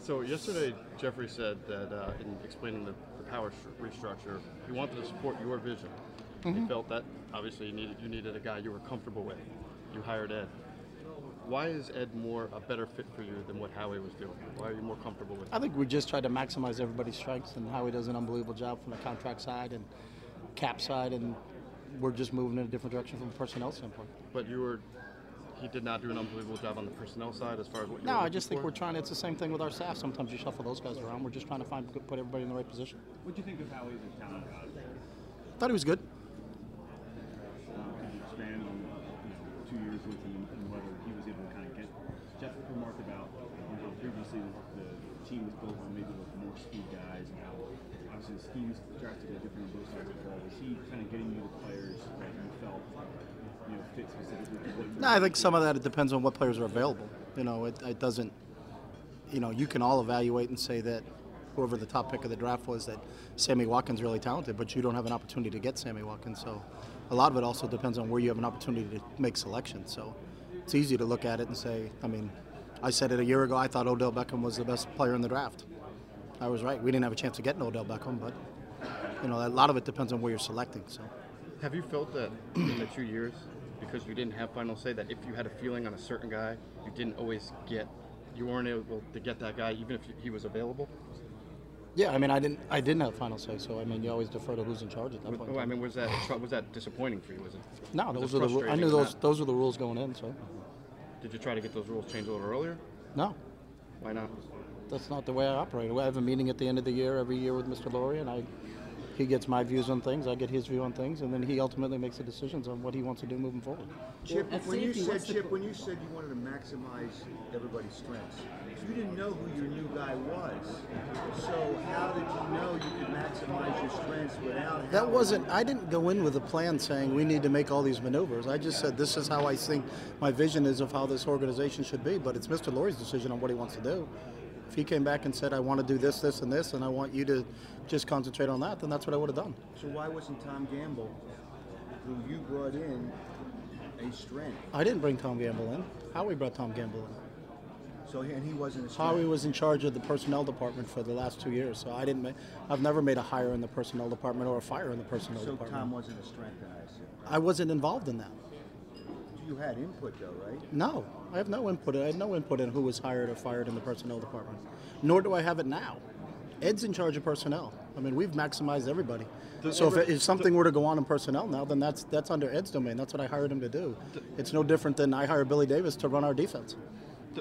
So yesterday, Jeffrey said that uh, in explaining the, the power restructure, he wanted to support your vision. He felt that obviously you needed you needed a guy you were comfortable with. You hired Ed. Why is Ed more a better fit for you than what Howie was doing? Why are you more comfortable with? Him? I think we just tried to maximize everybody's strengths, and Howie does an unbelievable job from the contract side and cap side, and we're just moving in a different direction from a personnel standpoint. But you were, he did not do an unbelievable job on the personnel side as far as what you No, I just think for? we're trying. It's the same thing with our staff. Sometimes you shuffle those guys around. We're just trying to find put everybody in the right position. What do you think of Howie as a talent guy? Thought he was good. Could you expand on two years with him and whether he was able to kind of get? Jeff remarked about you know, how previously the team was built on maybe with more speed guys and how obviously the scheme's drastically different on both sides of the ball. Was he kind of getting you the players that you felt you know fit specifically to No, I think some of that it depends on what players are available. You know, it, it doesn't. You know, you can all evaluate and say that whoever the top pick of the draft was that Sammy Watkins really talented, but you don't have an opportunity to get Sammy Watkins. So a lot of it also depends on where you have an opportunity to make selections. So it's easy to look at it and say, I mean, I said it a year ago. I thought Odell Beckham was the best player in the draft. I was right. We didn't have a chance of getting Odell Beckham, but you know, a lot of it depends on where you're selecting. So. Have you felt that in the two years, because you didn't have final say, that if you had a feeling on a certain guy, you didn't always get, you weren't able to get that guy even if he was available? Yeah, I mean, I didn't, I didn't have final say, so I mean, you always defer to who's in charge at that point. in Oh, I mean, was that was that disappointing for you? Was it? no, was those it were the. I knew those, those were the rules going in. So, Did you try to get those rules changed a little earlier? no, Why not? that's not the way I operate. I have a meeting at the end of the year every year with Mr. Lurie, and I, he gets my views on things, I get his view on things, and then he ultimately makes the decisions on what he wants to do moving forward. Chip, at when you said Chip, pro- when you said you wanted to maximize everybody's strengths, you didn't know who your new guy was. So how did you know you could maximize your strengths without? That wasn't. I didn't go in with a plan saying we need to make all these maneuvers. I just said this is how I think my vision is of how this organization should be. But it's Mr. Lurie's decision on what he wants to do. If he came back and said I want to do this, this, and this, and I want you to just concentrate on that, then that's what I would have done. So why wasn't Tom Gamble, who you brought in, a strength? I didn't bring Tom Gamble in. Howie brought Tom Gamble in. So he, and he wasn't a strength. Howie was in charge of the personnel department for the last two years, so I didn't. Make, I've never made a hire in the personnel department or a fire in the personnel So department. So Tom wasn't a strength, then I assume. I wasn't involved in that. You had input though, right? No, I have no input. I had no input in who was hired or fired in the personnel department. Nor do I have it now. Ed's in charge of personnel. I mean, we've maximized everybody. so if, if something were to go on in personnel now, then that's that's under Ed's domain. That's what I hired him to do. It's no different than I hire Billy Davis to run our defense.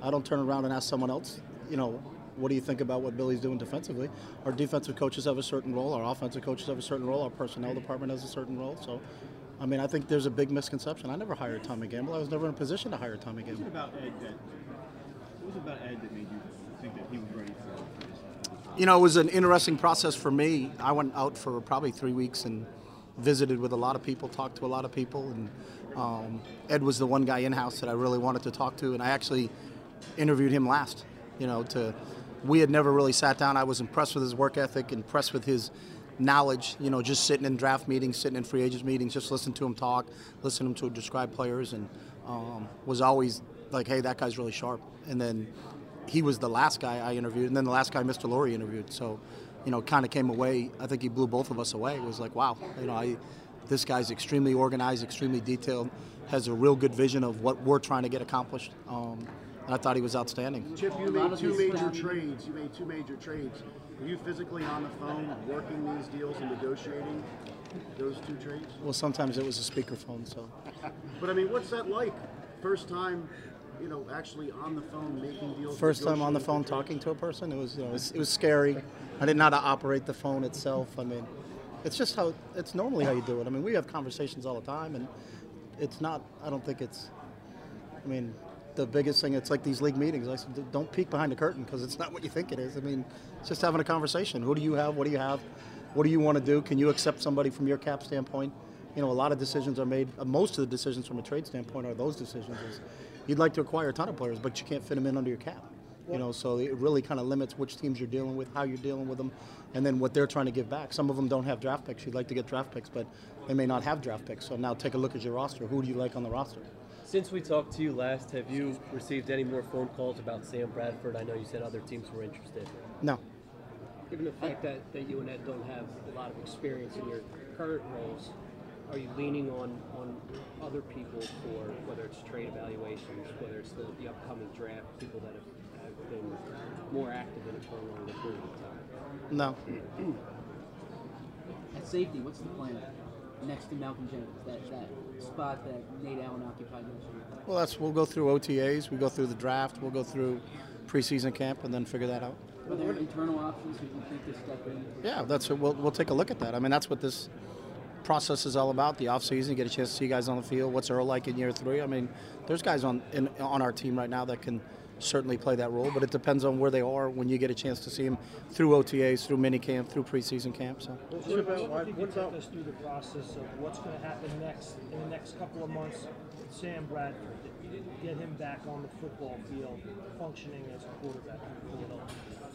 I don't turn around and ask someone else, you know, what do you think about what Billy's doing defensively? Our defensive coaches have a certain role. Our offensive coaches have a certain role. Our personnel mm-hmm. department has a certain role. So, I mean, I think there's a big misconception. I never hired Tommy Gamble. I was never in a position to hire Tommy What was Gamble. it about Ed that? What was it about Ed that made you think that he was ready for, for this? You know, it was an interesting process for me. I went out for probably three weeks and visited with a lot of people, talked to a lot of people, and um, Ed was the one guy in house that I really wanted to talk to, and I actually interviewed him last. You know, to we had never really sat down. I was impressed with his work ethic, impressed with his knowledge. You know, just sitting in draft meetings, sitting in free agents meetings, just listening to him talk, listening to him to describe players, and um, was always like, "Hey, that guy's really sharp." And then he was the last guy I interviewed, and then the last guy Mr. Lurie interviewed. So, you know, kind of came away. I think he blew both of us away. It was like, wow, you know, I, this guy's extremely organized, extremely detailed, has a real good vision of what we're trying to get accomplished. Um, I thought he was outstanding. Chip, you made two major trades. You made two major trades. Were you physically on the phone working these deals and negotiating those two trades? Well, sometimes it was a speakerphone, so But I mean, what's that like? First time, you know, actually on the phone making deals. first time on the phone talking to a person, it was, you know, it was, it was scary. I didn't know how to operate the phone itself. I mean, it's just how it's normally how you do it. I mean, we have conversations all the time, and it's not. I don't think it's. I mean, the biggest thing. It's like these league meetings. I said, don't peek behind the curtain because it's not what you think it is. I mean, it's just having a conversation. Who do you have? What do you have? What do you want to do? Can you accept somebody from your cap standpoint? You know, a lot of decisions are made. Uh, most of the decisions from a trade standpoint are those decisions. Is you'd like to acquire a ton of players, but you can't fit them in under your cap. You know, so it really kind of limits which teams you're dealing with, how you're dealing with them, and then what they're trying to give back. Some of them don't have draft picks. You'd like to get draft picks, but they may not have draft picks. So now take a look at your roster. Who do you like on the roster? Since we talked to you last, have you received any more phone calls about Sam Bradford? I know you said other teams were interested. No. Given the fact that, that you and Ed don't have a lot of experience in your current roles, are you leaning on, on other people for whether it's trade evaluations, whether it's the, the upcoming draft, people that have, have been more active in it for a longer period of time? No. At safety, what's the plan next to Malcolm Jenkins? That that spot that Nate Allen occupied last year. Well, that's we'll go through OTAs, we go through the draft, we'll go through preseason camp, and then figure that out. Are there internal options who you think to step in? Yeah, that's we'll we'll take a look at that. I mean, that's what this process is all about. The offseason, you get a chance to see guys on the field. What's Earl like in year three? I mean, there's guys on in, on our team right now that can certainly play that role, but it depends on where they are when you get a chance to see them through OTAs, through mini camp, through preseason camp. So. What about, if you could take us through the process of what's going to happen next in the next couple of months Sam Bradford, get him back on the football field, functioning as a quarterback?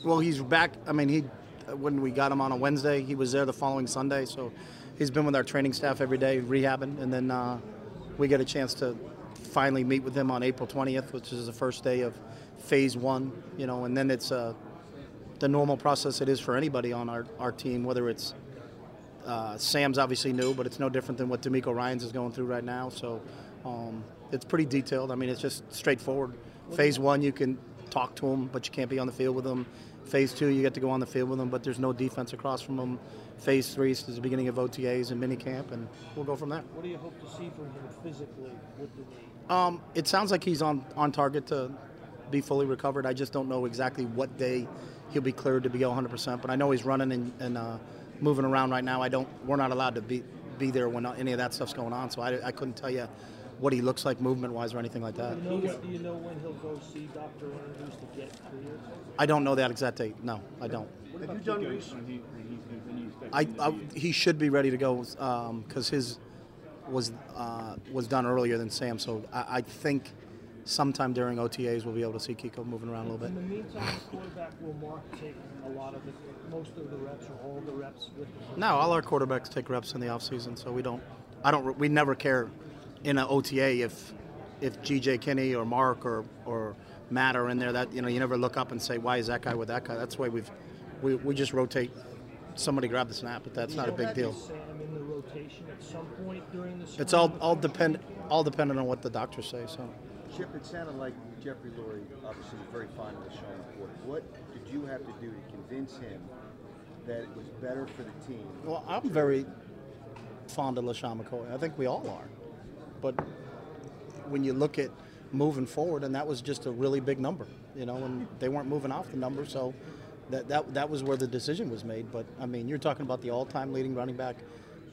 Well, he's back. I mean, he when we got him on a Wednesday, he was there the following Sunday. So he's been with our training staff every day, rehabbing, and then uh, we get a chance to finally meet with them on April 20th, which is the first day of phase one. You know, and then it's uh, the normal process it is for anybody on our, our team, whether it's uh, Sam's obviously new, but it's no different than what DeMeco Ryans is going through right now. So um, it's pretty detailed. I mean, it's just straightforward. Phase one, you can talk to them, but you can't be on the field with them. Phase two, you get to go on the field with them, but there's no defense across from them. Phase three is the beginning of OTAs and minicamp, and we'll go from there. What do you hope to see from him physically with the? Um, it sounds like he's on, on target to be fully recovered. I just don't know exactly what day he'll be cleared to be 100%. But I know he's running and, and uh, moving around right now. I don't. We're not allowed to be be there when any of that stuff's going on. So I, I couldn't tell you what he looks like movement wise or anything like that. Do you, know, do you know when he'll go see Dr. Andrews to get cleared? I don't know that exact date. No, I don't. Have you done research? When he, when he's, when you expect I, I he should be ready to go because his was uh, was done earlier than Sam. So I, I think sometime during OTAs we'll be able to see Kiko moving around a little In bit. the meantime, quarterback will Mark take a lot of the, most of the reps or all the reps with the No, all our quarterbacks take reps in the offseason, so we don't. I don't. We never care in an OTA if if GJ Kinne or Mark or or Matt are in there. That you know, you never look up and say, why is that guy with that guy? That's why we've we, we just rotate. Somebody grab the snap, but that's not a big deal. Sam in at some point during the It's all all depend all dependent on what the doctors say. So. Chip, it sounded like Jeffrey Lurie obviously was very fond of LeSean McCoy. What did you have to do to convince him that it was better for the team? Well, I'm very fond of LeSean McCoy. I think we all are. But when you look at moving forward, and that was just a really big number, you know, and they weren't moving off the number, so that, that, that was where the decision was made. But, I mean, you're talking about the all time leading running back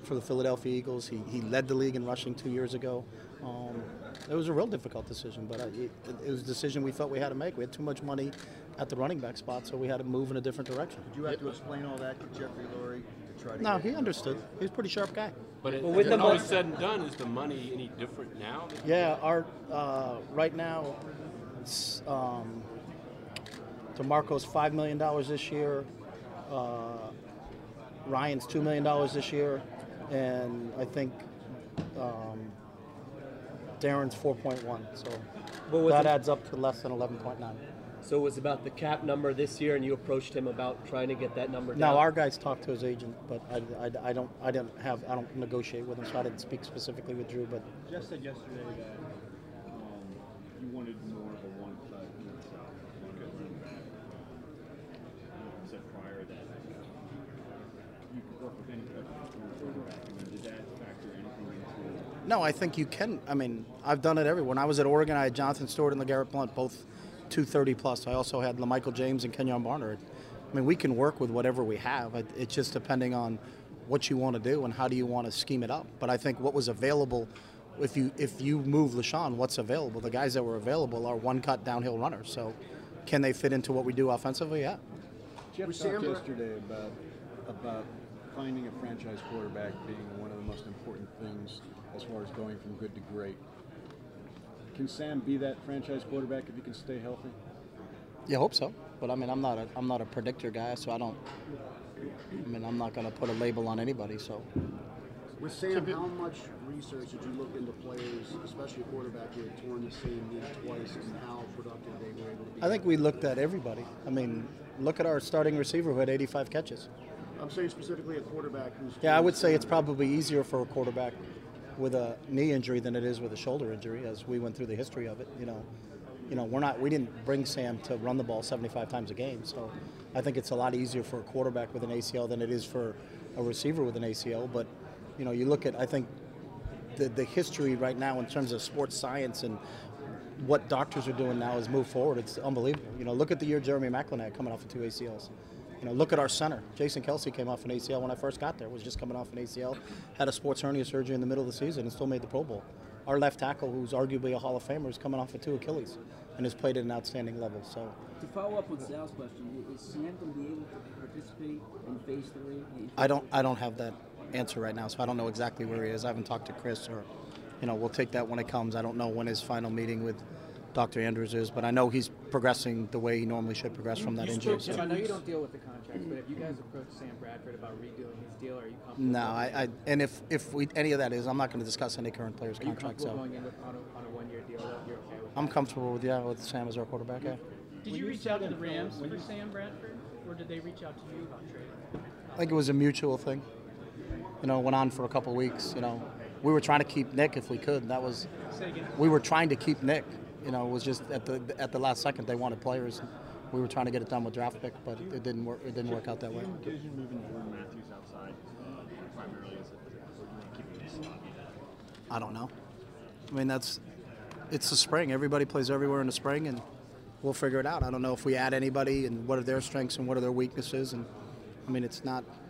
for the Philadelphia Eagles. He, he led the league in rushing two years ago. Um, it was a real difficult decision, but I, it, it was a decision we felt we had to make. We had too much money at the running back spot, so we had to move in a different direction. Did you have to explain all that to Jeffrey Lurie to try to No, he understood. He was a pretty sharp guy. But it, Well, with the all mo- is said and done, is the money any different now? Yeah, our uh, right now, it's, um, DeMarco's five million dollars this year. Uh, Ryan's two million dollars this year, and I think um, Darren's four point one. So What was that it? adds up to less than eleven point nine. So it was about the cap number this year, and you approached him about trying to get that number down. Now our guys talked to his agent, but I, I, I don't I didn't have I don't negotiate with him, so I didn't speak specifically with Drew. But Jeff said yesterday that um, you wanted more of a one cut north south. Said prior that you could work with any type of quarterback. I mean, did that factor anything into No, I think you can. I mean, I've done it everywhere. When I was at Oregon, I had Jonathan Stewart and LeGarrette Blount, both 230 plus. I also had LaMichael James and Kenjon Barner. I mean, we can work with whatever we have. It's just depending on what you want to do and how do you want to scheme it up. But I think what was available, if you if you move LeSean, what's available? The guys that were available are one cut downhill runners. So, can they fit into what we do offensively? Yeah. Jeff Was talked yesterday about about finding a franchise quarterback being one of the most important things as far as going from good to great. Can Sam be that franchise quarterback if he can stay healthy? You hope so, but I mean, I'm not a I'm not a predictor guy, so I don't. I mean, I'm not going to put a label on anybody. So. With Sam, how much research did you look into players, especially a quarterback who had torn the same knee twice, and how productive they were able to be? I think we looked at everybody. I mean, look at our starting receiver who had 85 catches. I'm saying specifically a quarterback who's. Yeah, I would say it's probably easier for a quarterback with a knee injury than it is with a shoulder injury, as we went through the history of it. You know, you know, we're not, we didn't bring Sam to run the ball 75 times a game, so I think it's a lot easier for a quarterback with an ACL than it is for a receiver with an ACL. But you know, you look at, I think the the history right now in terms of sports science and what doctors are doing now is move forward. It's unbelievable. You know, look at the year Jeremy Maclin had coming off of two ACLs. You know, look at our center. Jason Kelce came off an ACL when I first got there. Was just coming off an ACL, had a sports hernia surgery in the middle of the season, and still made the Pro Bowl. Our left tackle, who's arguably a Hall of Famer, is coming off of two Achilles, and has played at an outstanding level. So, To follow up with Sal's question, is Sam going to be able to participate in Phase Three? I don't, I don't have that answer right now, so I don't know exactly where he is. I haven't talked to Chris, or, you know, we'll take that when it comes. I don't know when his final meeting with Dr. Andrews is, but I know he's progressing the way he normally should progress from that injury. Jim, So. I know you don't deal with the contracts, but if you guys approach Sam Bradford about redoing his deal, are you comfortable? No, I, I and if if we any of that is, I'm not going to discuss any current player's Are you contract. comfortable So going in with, on a, on a one-year deal? That you're okay with? I'm comfortable with yeah with Sam as our quarterback. Yeah. Did you reach out to the Rams for Sam Bradford, or did they reach out to you about trading? I think it was a mutual thing. You know, it went on for a couple weeks. You know, we were trying to keep Nick if we could. That was we were trying to keep Nick. You know, it was just at the at the last second they wanted players. We were trying to get it done with draft pick, but it didn't work. It didn't work out that way. Envision moving Jordan Matthews outside uh, primarily as a, as a or do you want to keep him in the slot? I don't know. I mean, that's it's the spring. Everybody plays everywhere in the spring, and we'll figure it out. I don't know if we add anybody and what are their strengths and what are their weaknesses. And I mean, it's not Last year-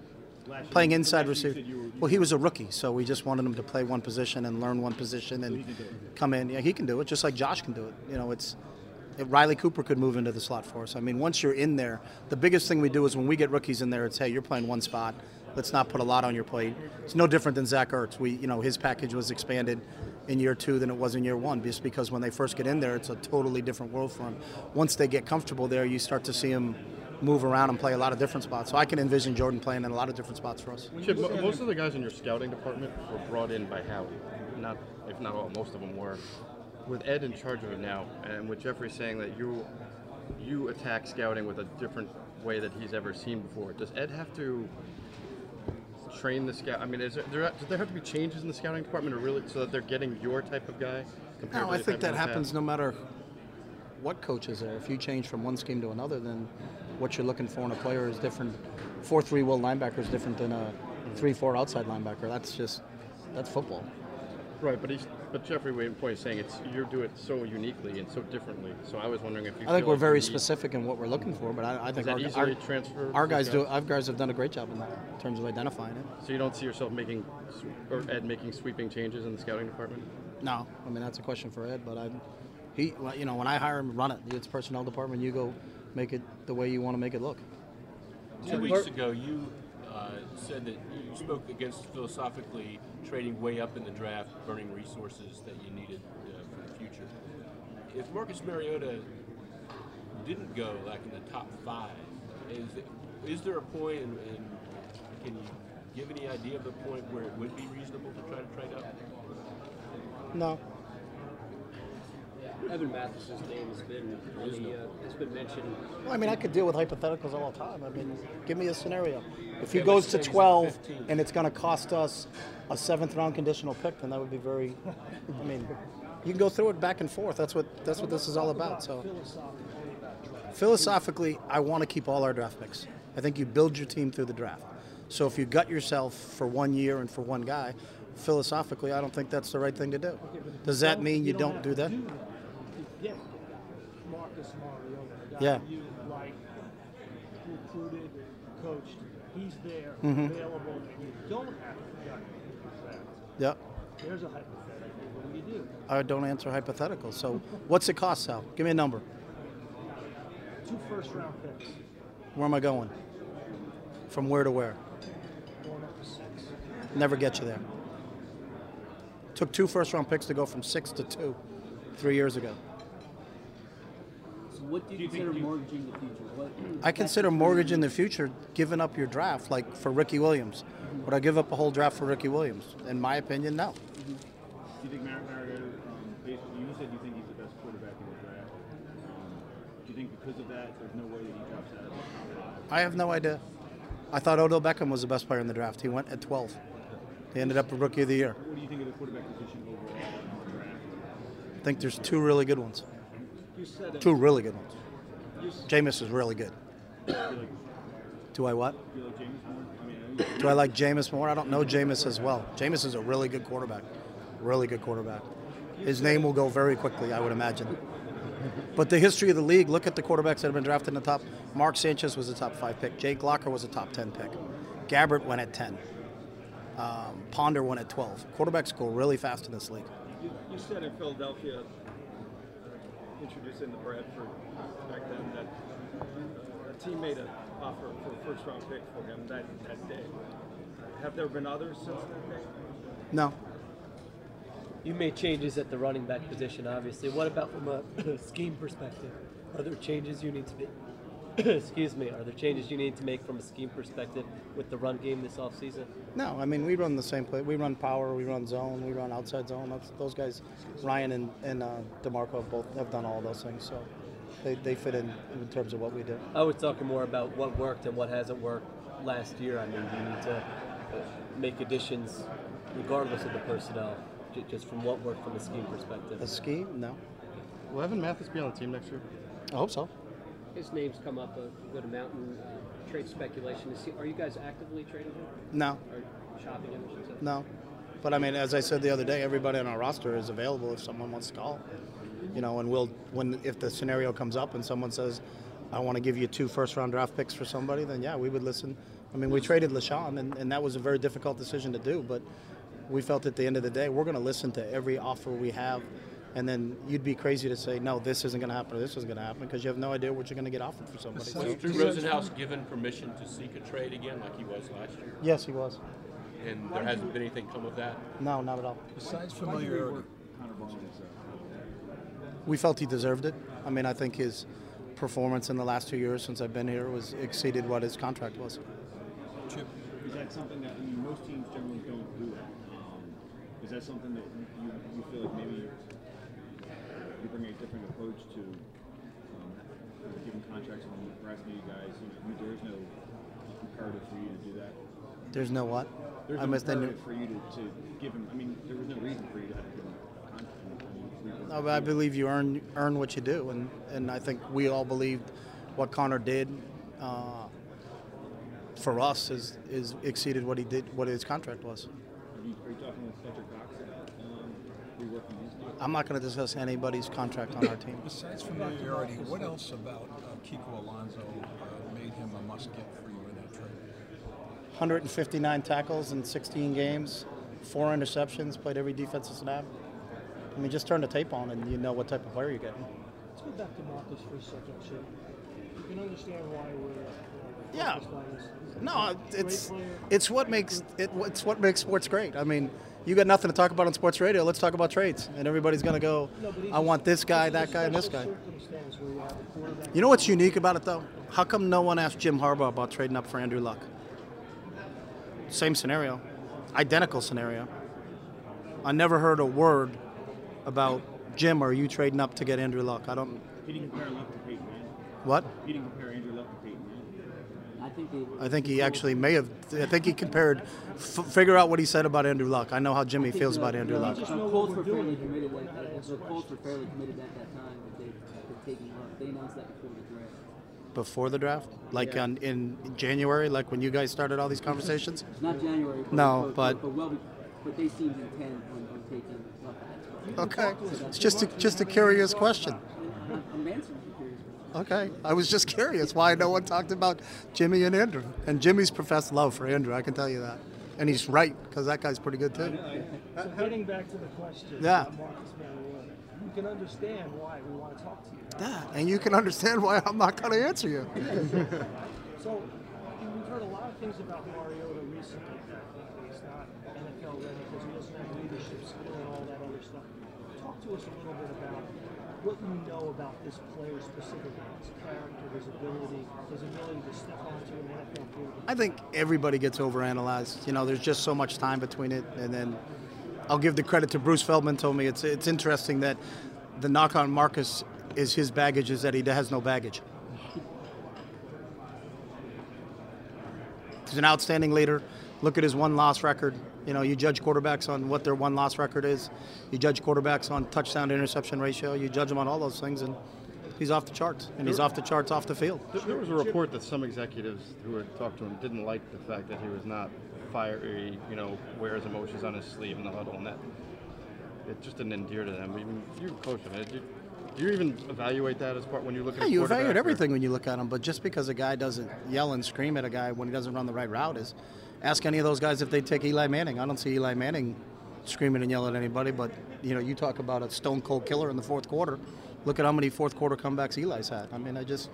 playing inside receiver. Well, he was a rookie, so we just wanted him to play one position and learn one position and come in. Yeah, he can do it, just like Josh can do it. You know, it's Riley Cooper could move into the slot for us. I mean, once you're in there, the biggest thing we do is when we get rookies in there, it's hey, you're playing one spot. Let's not put a lot on your plate. It's no different than Zach Ertz. We, you know, his package was expanded in year two than it was in year one, just because when they first get in there, it's a totally different world for them. Once they get comfortable there, you start to see them move around and play a lot of different spots. So I can envision Jordan playing in a lot of different spots for us. Chip, mo- most of the guys in your scouting department were brought in by Howie. Not, if not all, most of them were. With Ed in charge of it now, and with Jeffrey saying that you you attack scouting with a different way that he's ever seen before, does Ed have to train the scout? I mean, is there, there does there have to be changes in the scouting department, or really so that they're getting your type of guy? No, I think that happens no matter what coach is there. If you change from one scheme to another, then what you're looking for in a player is different. Four-three will linebacker is different than a mm-hmm. three-four outside linebacker. That's just that's football. Right, but he's but Jeffrey Wayne Point is saying it's you do it so uniquely and so differently. So I was wondering if you. I think we're like very specific in what we're looking for, but I, I think our, our, our to guys do. Our guys have done a great job in that in terms of identifying it. So you don't see yourself making, or Ed making sweeping changes in the scouting department? No, I mean that's a question for Ed, but I, he, well, you know, when I hire him, run it. It's personnel department. You go make it the way you want to make it look. Two weeks ago, you uh, said that you spoke against philosophically trading way up in the draft, burning resources that you needed uh, for the future. If Marcus Mariota didn't go like in the top five, is is there a point, and, and can you give any idea of the point where it would be reasonable to try to trade up? No. Evan Mathis's name has been on the, uh, has been mentioned. Well, I mean, I could deal with hypotheticals all the time. I mean, give me a scenario. If he Okay, goes to say he's at 12 and it's going to cost us a seventh round conditional pick, then that would be very. I mean, you can go through it back and forth. That's what that's what this is all about. So Philosophically about draft. philosophically, I want to keep all our draft picks. I think you build your team through the draft. So if you gut yourself for one year and for one guy, philosophically, I don't think that's the right thing to do. Does that mean you don't do that? Get Marcus Mariota, the guy Yeah. you like, recruited, coached. He's there, Mhm. available. You don't have to gut. Yep. There's a hypothetical. What do you do? I don't answer hypotheticals. So what's it cost, Sal? Give me a number. Two first round picks, Where am I going? From where to where? going up to six. Never get you there. Took two first round picks to go from six to two three years ago. So what do you, consider mortgaging the future? What, I consider mortgage in the future giving up your draft, like for Ricky Williams. Would I give up a whole draft for Ricky Williams? In my opinion, no. Do you think Mar- Mariota, um, based, you said you think he's the best quarterback in the draft. Um, do you think because of that, there's no way that he drops out of the top five? I have no idea. I thought Odell Beckham was the best player in the draft. He went at 12. He ended up a rookie of the year. What do you think of the quarterback position overall in the draft? I think there's two really good ones. Two really good ones. Jameis is really good. Do you feel like, Do I what? do like Jameis more? I mean, I know you- Do I like Jameis more? I don't know Jameis as well. Jameis is a really good quarterback. Really good quarterback. His name will go very quickly, I would imagine. But the history of the league, look at the quarterbacks that have been drafted in the top. Mark Sanchez was a top five pick. Jake Locker was a top 10 pick. Gabbert went at 10. Um, Ponder went at 12. Quarterbacks go really fast in this league. You, you said in Philadelphia, introducing the Bradford back then, that a team made an offer for a first round pick for him that, that day. Have there been others since that day? No. You made changes at the running back position, obviously. What about from a scheme perspective? Are there changes you need to make? Excuse me. Are there changes you need to make from a scheme perspective with the run game this offseason? No, I mean we run the same play. We run power, we run zone, we run outside zone. That's, those guys, Ryan and, and uh, Demarco have both have done all those things. So they, they fit in in terms of what we do. I was talking more about what worked and what hasn't worked last year. I mean, you need to make additions regardless of the personnel, ju- just from what worked from a scheme perspective. A scheme? No. Will Evan Mathis be on the team next year? I hope so. His name's come up a good amount in uh, trade speculation. Is he, are you guys actively trading him? No. Or shopping him, I should say? No. But I mean, as I said the other day, everybody on our roster is available if someone wants to call. You know, and we'll when if the scenario comes up and someone says, "I want to give you two first-round draft picks for somebody," then yeah, we would listen. I mean, we traded LeSean, and, and that was a very difficult decision to do, but we felt at the end of the day we're going to listen to every offer we have, and then you'd be crazy to say no, this isn't going to happen or this is going to happen because you have no idea what you're going to get offered for somebody. Was So- Drew Rosenhaus given permission to seek a trade again, like he was last year? yes, he was. And there hasn't been anything come of that. No, not at all. Besides Why do you familiarity, rework Connor Barwin's uh, we felt he deserved it. I mean, I think his performance in the last two years since I've been here was exceeded what his contract was. Chip, Is that something that I mean, most teams generally don't do that? Um, is that something that you, you feel like maybe you bring a different approach to um, giving contracts and perhaps maybe guys, you know, there's no imperative for you to do that? There's no what? There's I no the imperative for you to, to give him. I mean, there was no reason for you to have to give him a contract. I mean, we were- No, but I believe you earn earn what you do, and, and I think we all believed what Connor did uh, for us is is exceeded what he did, what his contract was. Are you, are you talking with Fletcher Cox about um, reworking his deal? I'm not going to discuss anybody's contract on our team. besides familiarity, what else about uh, Kiko Alonso uh, made him a must-get for you in that trade? 159 tackles in 16 games, four interceptions, played every defensive snap. I mean, just turn the tape on and you know what type of player you're getting. Let's go back to Marcus for a second, Chip. You can understand why we're Yeah. focused on this. No, it's it's what makes it. It's what makes sports great. I mean, you got nothing to talk about on sports radio. Let's talk about trades, and everybody's gonna go. No, but he's I want this guy, that guy, and this guy. you have a quarterback You know what's unique about it though? How come no one asked Jim Harbaugh about trading up for Andrew Luck? Same scenario, identical scenario. I never heard a word about Jim. Are you trading up to get Andrew Luck? I don't. He didn't compare Luck to Peyton Manning. What? He didn't compare Andrew Luck to Peyton Manning. I think they. I think he actually may have. I think he compared. F- figure out what he said about Andrew Luck. I know how Jimmy feels about Andrew Luck. The Colts we're fairly committed at, That at, answers the the Colts were question. fairly committed at that time that they were taking Luck. They announced that before the draft. before the draft, like Yeah. on, in January, like when you guys started all these conversations. Not January. But, No, but, but- well, but they seemed intent on, on taking Luck. Okay, it's just a, just a curious question. I'm, answering curious question. Okay, I was just curious why no one talked about Jimmy and Andrew. And Jimmy's professed love for Andrew, I can tell you that. And he's right because that guy's pretty good too. So heading back to the question, Yeah. about Marcus you can understand why we want to talk to you. Yeah, and you can understand why I'm not going to answer you. So we've heard a lot of things about Mariota recently. that He's not NFL ready because he doesn't have leadership skill and all that other stuff. Talk to us a little bit about what do you know about this player specifically, his character, his ability, his ability to step onto an NFL field. I think everybody gets overanalyzed. You know, there's just so much time between it, and then I'll give the credit to Bruce Feldman. Told me it's it's interesting that the knock on Marcus is his baggage is that he has no baggage. He's an outstanding leader. Look at his one loss record. You know, you judge quarterbacks on what their one loss record is. You judge quarterbacks on touchdown to interception ratio. You judge them on all those things, and he's off the charts. And he's off the charts off the field. There, was a report that some executives who had talked to him didn't like the fact that he was not fiery, you know, wears emotions on his sleeve in the huddle, and that it just didn't endear to them. Even you coach him, did you, do you even evaluate that as part when you look Yeah, at? a you evaluate or- everything when you look at him, but just because a guy doesn't yell and scream at a guy when he doesn't run the right route is ask any of those guys if they take Eli Manning. I don't see Eli Manning screaming and yelling at anybody, but you know, you talk about a stone cold killer in the fourth quarter. Look at how many fourth quarter comebacks Eli's had. I mean, I just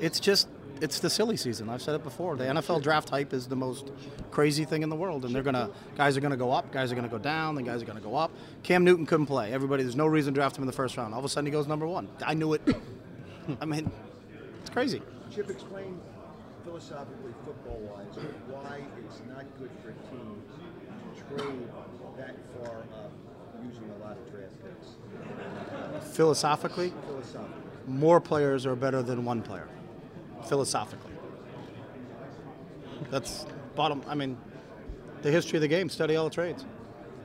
it's just it's the silly season. I've said it before. The NFL draft hype is the most crazy thing in the world, and they're gonna guys are gonna go up, guys are gonna go down, then guys are gonna go up. Cam Newton couldn't play. Everybody, there's no reason to draft him in the first round. All of a sudden, he goes number one. I knew it. I mean, it's crazy. Chip, explain philosophically, football-wise, why it's not good for teams to trade that far up using a lot of draft picks. Philosophically, Philosophically. more players are better than one player. Philosophically, that's bottom. I mean, the history of the game. Study all the trades.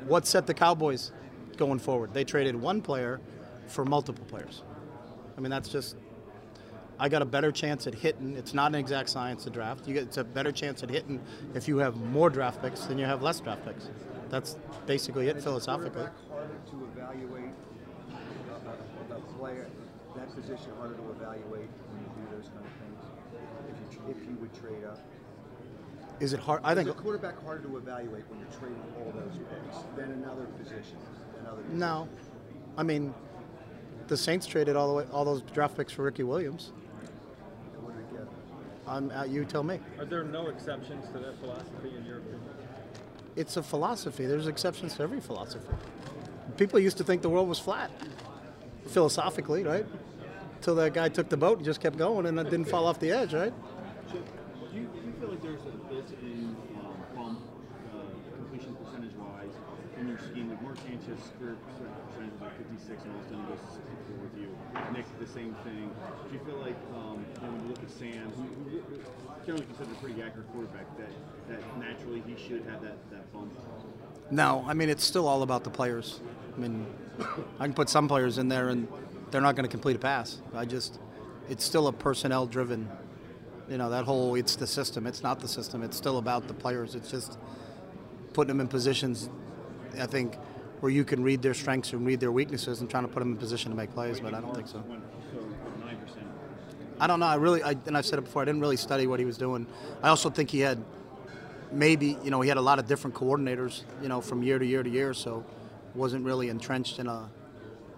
What set the Cowboys going forward? They traded one player for multiple players. I mean, that's just. I got a better chance at hitting. It's not an exact science to draft. You get it's a better chance at hitting if you have more draft picks than you have less draft picks. That's basically it philosophically. harder to evaluate uh, a, a, a player, that position harder to evaluate when you do those kind of things? If you, if you would trade up? Is it hard? I think Is a quarterback harder to evaluate when you're trading all those picks than another position? Than other No, I mean, the Saints traded all the way all those draft picks for Ricky Williams. What did they get? I'm, uh, you tell me. Are there no exceptions to that philosophy in your opinion? It's a philosophy. There's exceptions to every philosophy. People used to think the world was flat, philosophically, right? Until that guy took the boat and just kept going and it didn't fall off the edge, right? Chip, do you, do you feel like there's a built-in um, bump, uh, completion percentage-wise, in your scheme? Like Mark Sanchez career percentage was like 56, and all of a sudden goes to 64 with you. Nick, the same thing. Do you feel like when you look at Sam, who, generally considered a pretty accurate quarterback, that, that naturally he should have that, that bump? No, I mean it's still all about the players. I mean, I can put some players in there and they're not going to complete a pass. I just, it's still a personnel-driven. You know that whole it's the system. It's not the system. It's still about the players. It's just putting them in positions. I think where you can read their strengths and read their weaknesses and trying to put them in position to make plays. But I don't think so. Went, so, nine percent. I don't know. I really, I, and I've said it before. I didn't really study what he was doing. I also think he had maybe, you know, he had a lot of different coordinators, you know, from year to year to year. So wasn't really entrenched in a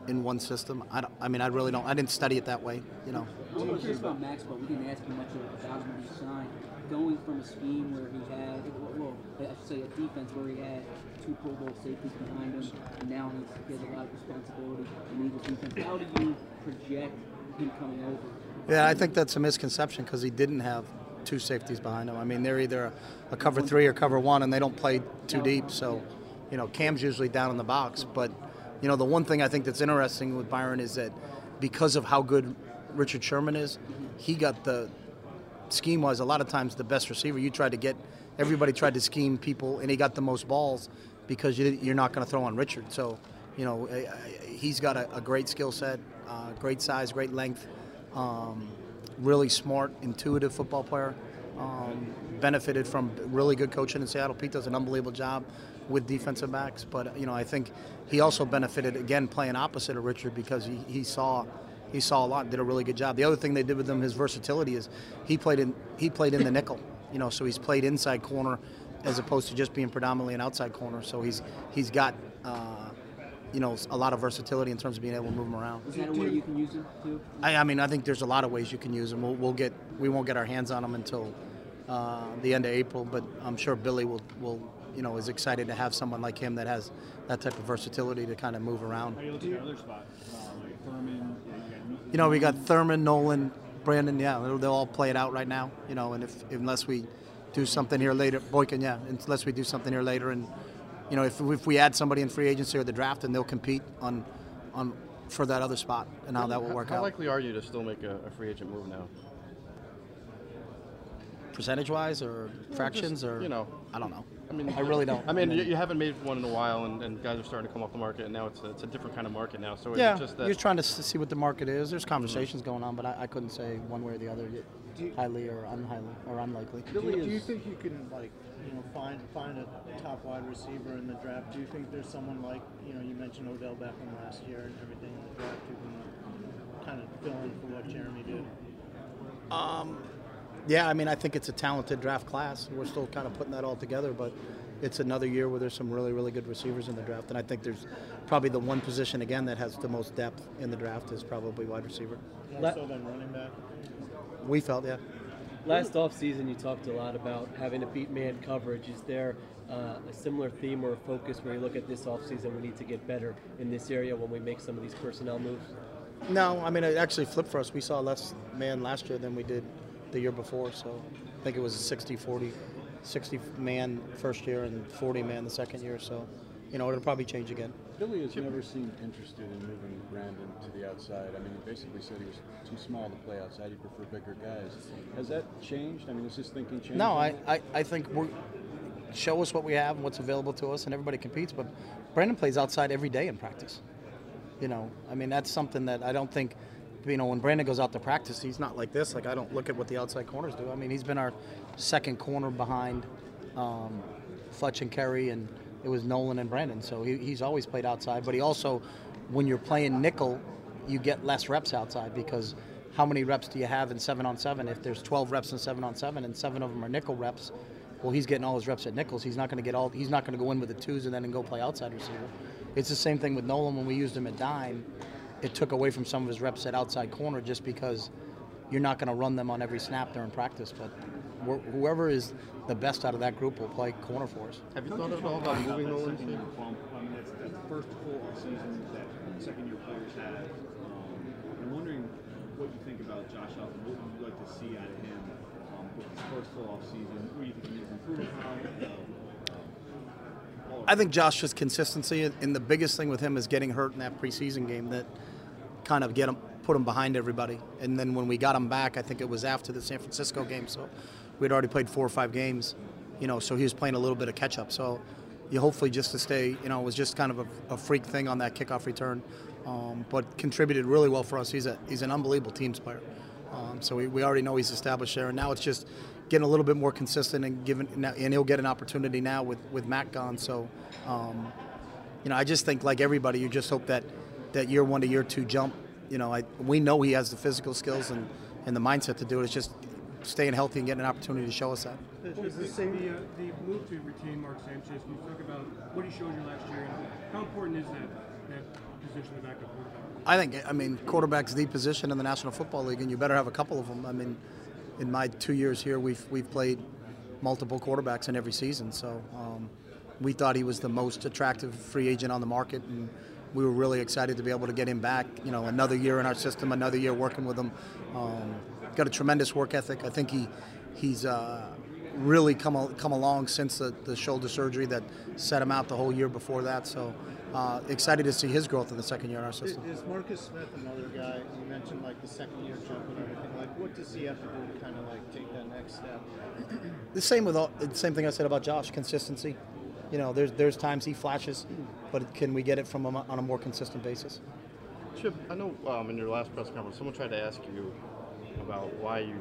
in one system. I, I mean, I really don't. I didn't study it that way, you know. I'm curious about Max, but we didn't ask him much about when he signed. Going from a scheme where he had, well, I should say a defense where he had two Pro Bowl safeties behind him, and now he's, he has a lot of responsibility in Eagles defense. How do you project him coming over? Yeah, I think that's a misconception because he didn't have two safeties behind him. I mean, they're either a, a cover three or cover one, and they don't play too deep. So, you know, Kam's usually down in the box. But, you know, the one thing I think that's interesting with Byron is that because of how good Richard Sherman is, he got the scheme was a lot of times the best receiver. You tried to get everybody tried to scheme people, and he got the most balls because you, you're not going to throw on Richard. So, you know, he's got a, a great skill set, uh, great size, great length, um, really smart, intuitive football player. Um, benefited from really good coaching in Seattle. Pete does an unbelievable job with defensive backs, but you know, I think he also benefited again playing opposite of Richard because he, he saw he saw a lot, did a really good job. The other thing they did with him, his versatility is he played in he played in the nickel, you know, so he's played inside corner as opposed to just being predominantly an outside corner. So he's he's got uh, you know a lot of versatility in terms of being able to move them around. Is that a way you can use them too? I, I mean, I think there's a lot of ways you can use them. We'll, we'll get we won't get our hands on them until uh, the end of April, but I'm sure Billy will will you know is excited to have someone like him that has that type of versatility to kind of move around. How do you look at other spots? Uh, like Thurmond, you You know, we got Thurmond, Nolan, Brandon. Yeah, they'll, they'll all play it out right now. You know, and if unless we do something here later, Boykin. Yeah, unless we do something here later and you know, if, if we add somebody in free agency or the draft, then they'll compete on on for that other spot and how that will work How out. How likely are you to still make a, a free agent move now? Percentage wise or fractions or you know, I don't know. I mean, I really don't. I mean, you, you haven't made one in a while, and, and guys are starting to come off the market, and now it's a, it's a different kind of market now. So yeah, it's just that you're trying to see what the market is. There's conversations going on, but I, I couldn't say one way or the other, Do you- highly or unhighly or unlikely. Do you, do you think you can like you know find find a top wide receiver in the draft? Do you think there's someone like you know you mentioned Odell Beckham last year and everything in the draft who can kind of fill in for what Jeremy did? Um, yeah, I mean, I think it's a talented draft class. We're still kind of putting that all together, but it's another year where there's some really, really good receivers in the draft, and I think there's probably the one position again that has the most depth in the draft is probably wide receiver. More so than running back. We felt, yeah. Last offseason, you talked a lot about having to beat man coverage. Is there uh, a similar theme or a focus where you look at this offseason, we need to get better in this area when we make some of these personnel moves? No, I mean, it actually flipped for us. We saw less man last year than we did the year before, so I think it was a 60 40, 60 man first year and 40 man the second year, so, you know, it'll probably change again. Billy has never seemed interested in moving Brandon to the outside. I mean, he basically said he was too small to play outside. He preferred bigger guys. Has that changed? I mean, is his thinking changed? No, I, I, I think we're show us what we have and what's available to us, and everybody competes. But Brandon plays outside every day in practice. You know, I mean that's something that I don't think. You know, when Brandon goes out to practice, he's not like this. Like I don't look at what the outside corners do. I mean, he's been our second corner behind um, Fletch and Cary, and it was Nolan and Brandon. So he, he's always played outside. But he also, when you're playing nickel, you get less reps outside because how many reps do you have in seven on seven? If there's 12 reps in seven on seven, and seven of them are nickel reps, well, he's getting all his reps at nickels. He's not going to get all. He's not going to go in with the twos and then and go play outside receiver. It's the same thing with Nolan when we used him at dime. It took away from some of his reps at outside corner just because you're not going to run them on every snap during practice. But wh- whoever is the best out of that group will play corner for us. Have you Don't thought you at all about moving that Nolan? second year bump? I mean, that's, that's the first full season that second year players have. Um, I'm wondering what you think about Josh Allen. What would you like to see out of him um, with his first full off season? Where do you think he needs improvement on? I think Josh's consistency, and the biggest thing with him is getting hurt in that preseason game that kind of get him, put him behind everybody. And then when we got him back, I think it was after the San Francisco game, so we'd already played four or five games, you know, so he was playing a little bit of catch up. So you hopefully just to stay, you know, it was just kind of a, a freak thing on that kickoff return, um, but contributed really well for us. He's a he's an unbelievable teams player. Um, so we, we already know he's established there, and now it's just getting a little bit more consistent and giving, and he'll get an opportunity now with with Matt gone. So, um, you know, I just think like everybody, you just hope that that year one to year two jump. You know, I we know he has the physical skills and and the mindset to do it. It's just staying healthy and getting an opportunity to show us that. The, the, uh, the move to retain Mark Sanchez, you talk about what he showed you last year how important is that, that position of backup quarterback? I think, I mean, quarterback's the position in the National Football League, and you better have a couple of them. I mean, in my two years here, we've we've played multiple quarterbacks in every season, so um, we thought he was the most attractive free agent on the market, and we were really excited to be able to get him back. You know, another year in our system, another year working with him. Um, got a tremendous work ethic. I think he he's. Uh, really come al- come along since the, the shoulder surgery that set him out the whole year before that. So uh, excited to see his growth in the second year in our system. Is Marcus Smith another guy? You mentioned like the second year jump and everything. Like, what does he have to do to kind of like take that next step? The same with all, the same thing I said about Josh, consistency. You know, there's there's times he flashes, but can we get it from him on a more consistent basis? Chip, I know um, in your last press conference, someone tried to ask you about why you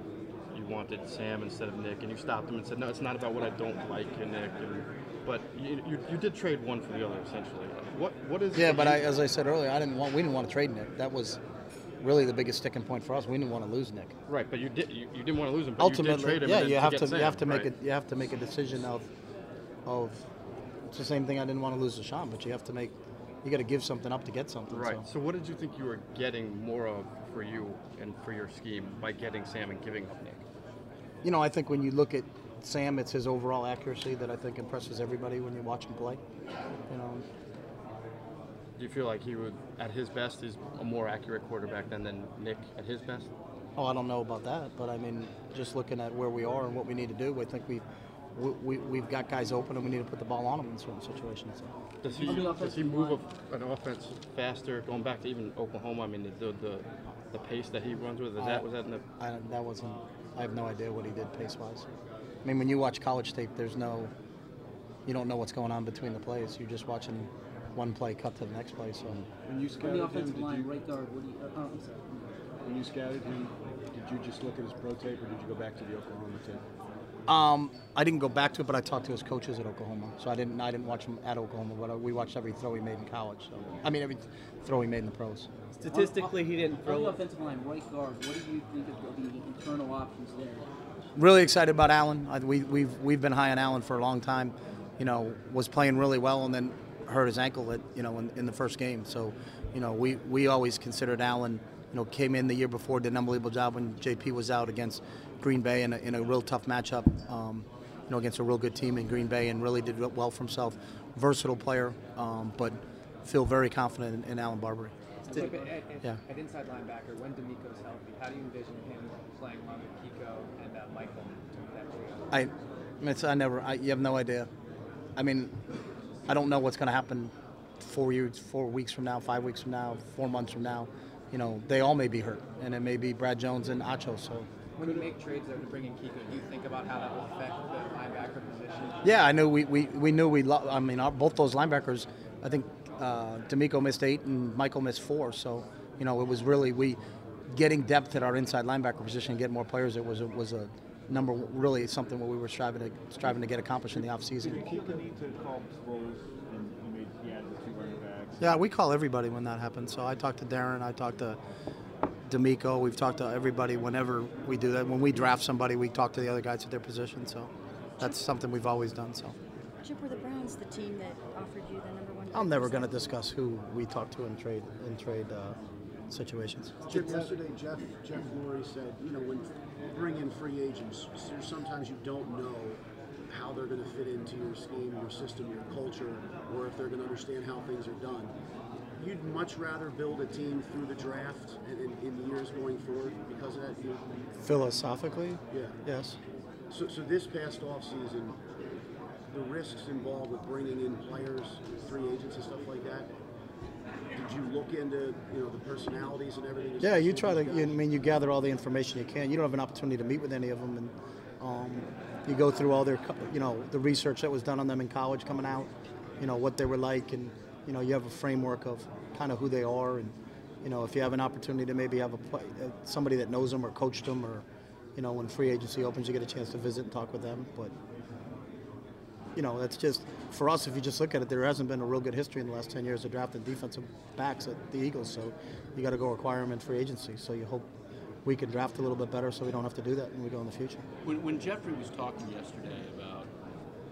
you wanted Sam instead of Nick, and you stopped him and said, "No, it's not about what I don't like in Nick." And, but you, you, you did trade one for the other, essentially. What what is? Yeah, but I, as I said earlier, I didn't want we didn't want to trade Nick. That was really the biggest sticking point for us. We didn't want to lose Nick. right, but you did you, you didn't want to lose him. But Ultimately, you did trade him. yeah, you have get to you have to make right. it you have to make a decision of of. It's the same thing. I didn't want to lose LeSean, but you have to make you got to give something up to get something. Right. So. So what did you think you were getting more of for you and for your scheme by getting Sam and giving up Nick? You know, I think when you look at Sam, it's his overall accuracy that I think impresses everybody when you watch him play. You know, Do you feel like he would, at his best, is a more accurate quarterback than, than Nick at his best? oh, I don't know about that, but I mean, just looking at where we are and what we need to do, I think we we, we, we've got guys open and we need to put the ball on them in certain situations. So. Does he, does he move a, an offense faster? Going back to even Oklahoma, I mean, the the, the pace that he runs with, is that was that in the I, that wasn't. I have no idea what he did pace wise. I mean, when you watch college tape, there's no. You don't know what's going on between the plays. You're just watching one play cut to the next play. So. When you On scouted the him, offensive did line, you, right guard, what do you, uh, oh, I'm sorry. when you scouted him, did you just look at his pro tape or did you go back to the Oklahoma tape? Um, I didn't go back to it, but I talked to his coaches at Oklahoma. So I didn't. I didn't watch him at Oklahoma, but uh, we watched every throw he made in college. So I mean, every throw he made in the pros. Statistically, he didn't On throw the it. offensive line, right guard, what do you think of the internal options there? Really excited about Allen. I, we, we've we've been high on Allen for a long time. You know, was playing really well and then hurt his ankle at you know in, in the first game. So, you know, we we always considered Allen. You know, came in the year before, did an unbelievable job when JP was out against Green Bay in a, in a real tough matchup. Um, you know, against a real good team in Green Bay, and really did well for himself. Versatile player, um, but feel very confident in, in Allen Barbre. At, at, Yeah. at inside linebacker, when DeMeco's healthy, how do you envision him playing along with Kiko and uh, Mychal? That? I, it's, I never. I, you have no idea. I mean, I don't know what's going to happen four years, four weeks from now, five weeks from now, four months from now. You know, they all may be hurt, and it may be Brad Jones and Acho. So, When you make trades there to bring in Kiko, do you think about how that will affect the linebacker position? yeah, I knew we, we, we knew we. Lo- I mean, our, both those linebackers. I think uh, DeMeco missed eight and Mychal missed four. So, you know, it was really we getting depth at our inside linebacker position, and get more players. It was a, was a number really something what we were striving to striving to get accomplished in the offseason. Did Kiko need to call roles and he made he added the two running backs? Yeah, we call everybody when that happens. So I talked to Darren, I talked to DeMeco, we've talked to everybody whenever we do that. When we draft somebody, we talk to the other guys at their position. So that's something we've always done. So Chip, were the Browns the team that offered you the number one? I'm never going to discuss who we talk to in trade in trade uh, situations. Jim, yesterday Jeff Jeff Lurie said, you know, when you bring in free agents, there's sometimes you don't know how they're going to fit into your scheme, your system, your culture, or if they're going to understand how things are done. You'd much rather build a team through the draft and in, in years going forward because of that. You, Philosophically, yeah. yes. So, so this past offseason, the risks involved with bringing in players, free agents, and stuff like that. Did you look into, you know, the personalities and everything? Yeah, you try to. You, I mean, you gather all the information you can. You don't have an opportunity to meet with any of them, and um, you go through all their, you know, the research that was done on them in college coming out. You know what they were like, and you know you have a framework of kind of who they are, and you know if you have an opportunity to maybe have a uh, somebody that knows them or coached them, or you know when free agency opens, you get a chance to visit and talk with them. But you know that's just for us. If you just look at it, there hasn't been a real good history in the last ten years of drafting defensive backs at the Eagles. So you got to go acquire them in free agency. So you hope we can draft a little bit better, so we don't have to do that when we go in the future. When, when Jeffrey was talking yesterday about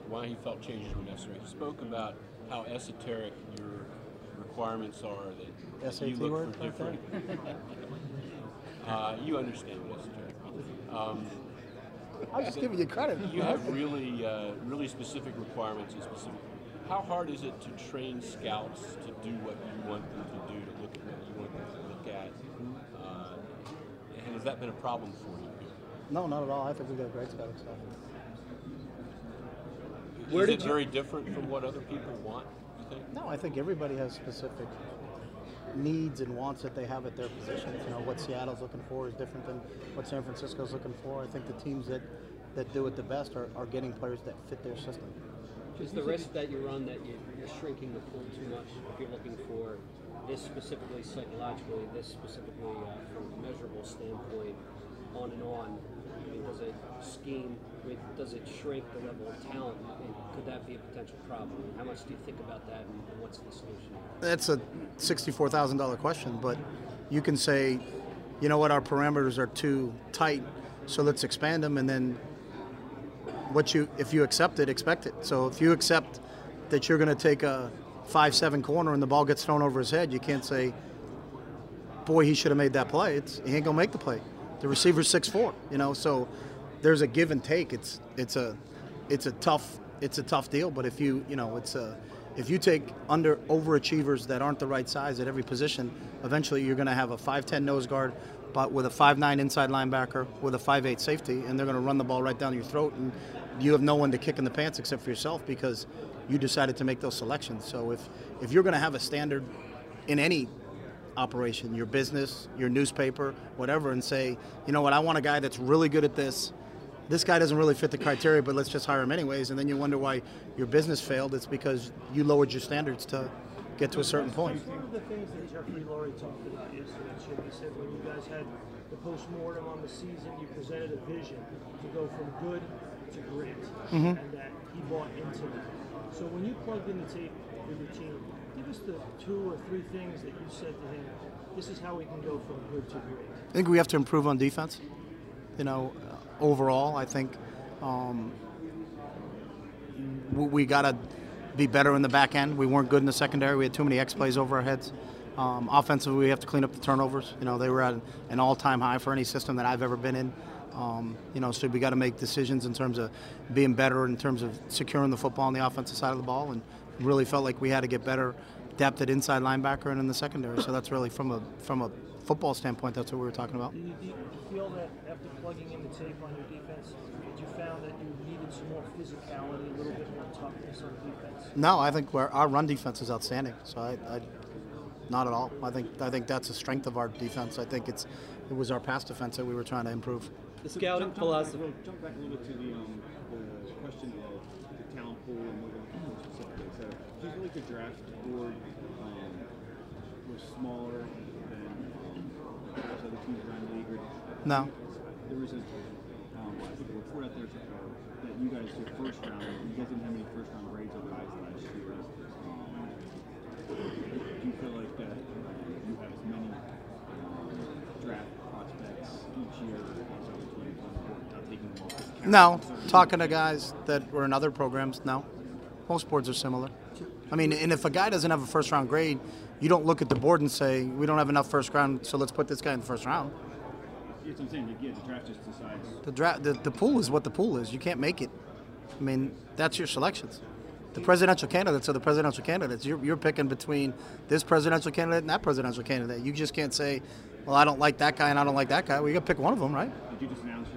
why he felt changes were necessary, he spoke about how esoteric your requirements are that, that you look word for different. uh, you understand what esoteric means. Um, I was just giving you credit. You have really, uh, really specific requirements and specific. How hard is it to train scouts to do what you want them to do, to look at what you want them to look at? Uh, and has that been a problem for you? No, not at all. I think we've got a great scouting staff. Is it very different from what other people want? You think? No, I think everybody has specific needs and wants that they have at their positions. You know, what Seattle's looking for is different than what San Francisco's looking for. I think the teams that, that do it the best are, are getting players that fit their system. Is the risk that you run that you, you're shrinking the pool too much if you're looking for this specifically psychologically, this specifically uh, from a measurable standpoint, on and on? I mean, does it scheme? Does it shrink the level of talent? And could that be a potential problem? How much do you think about that, and, and what's the solution? That's a sixty-four thousand dollar question, but you can say, you know what, our parameters are too tight, so let's expand them, and then what you, if you accept it, expect it. So if you accept that you're going to take a five-seven corner and the ball gets thrown over his head, you can't say, boy, he should have made that play. It's he ain't gonna make the play. The receiver's six four, you know. So there's a give and take. It's it's a it's a tough it's a tough deal. But if you you know it's a if you take under overachievers that aren't the right size at every position, eventually you're going to have a 5'10 nose guard but with a 5'9 inside linebacker, with a 5'8 safety, and they're going to run the ball right down your throat, and you have no one to kick in the pants except for yourself because you decided to make those selections. So if, if you're going to have a standard in any operation, your business, your newspaper, whatever, and say, you know what, I want a guy that's really good at this. This guy doesn't really fit the criteria, but let's just hire him anyways. And then you wonder why your business failed. It's because you lowered your standards to get to a certain point. One of the things that Jeffrey Lurie talked about yesterday, Chip, he said when you guys had the post-mortem on the season, you presented a vision to go from good to great, Mhm. and that he bought into that. So when you plugged in the tape with your team, give us the two or three things that you said to him. This is how we can go from good to great. I think we have to improve on defense. You know, uh, overall, I think um, we got to be better in the back end. We weren't good in the secondary. We had too many X plays over our heads. Um, offensively, we have to clean up the turnovers. You know, they were at an all-time high for any system that I've ever been in. Um, you know, so we got to make decisions in terms of being better in terms of securing the football on the offensive side of the ball, and really felt like we had to get better depth at inside linebacker and in the secondary. So that's really from a from a football standpoint, that's what we were talking about. Do you, you feel that after plugging in the tape on your defense, that you found that you needed some more physicality, a little bit more toughness on defense? No, I think we're, our run defense is outstanding. So I, I, not at all. I think I think that's a strength of our defense. I think it's it was our pass defense that we were trying to improve. The scouting jump- jump back philosophy. Jump back a little bit to the, um, the question of the talent pool and what for do you feel like the draft board um, was smaller than um, other teams around the league? Or No. There was a, um, I think a report out there that you guys, your first round, you guys didn't have any first round grades on guys last year. Um, do you feel like that uh, you have as many um, draft prospects each year as other teams on the board, not taking them all? into account? No, talking to guys that were in other programs, no. Most boards are similar. I mean, and if a guy doesn't have a first round grade, you don't look at the board and say, we don't have enough first round, so let's put this guy in the first round. That's what I'm saying. Yeah, the draft just decides. The, draft, the, the pool is what the pool is. You can't make it. I mean, that's your selections. The presidential candidates are the presidential candidates. You're, you're picking between this presidential candidate and that presidential candidate. You just can't say, well, I don't like that guy and I don't like that guy. Well, you got to pick one of them, right? Did you just announce?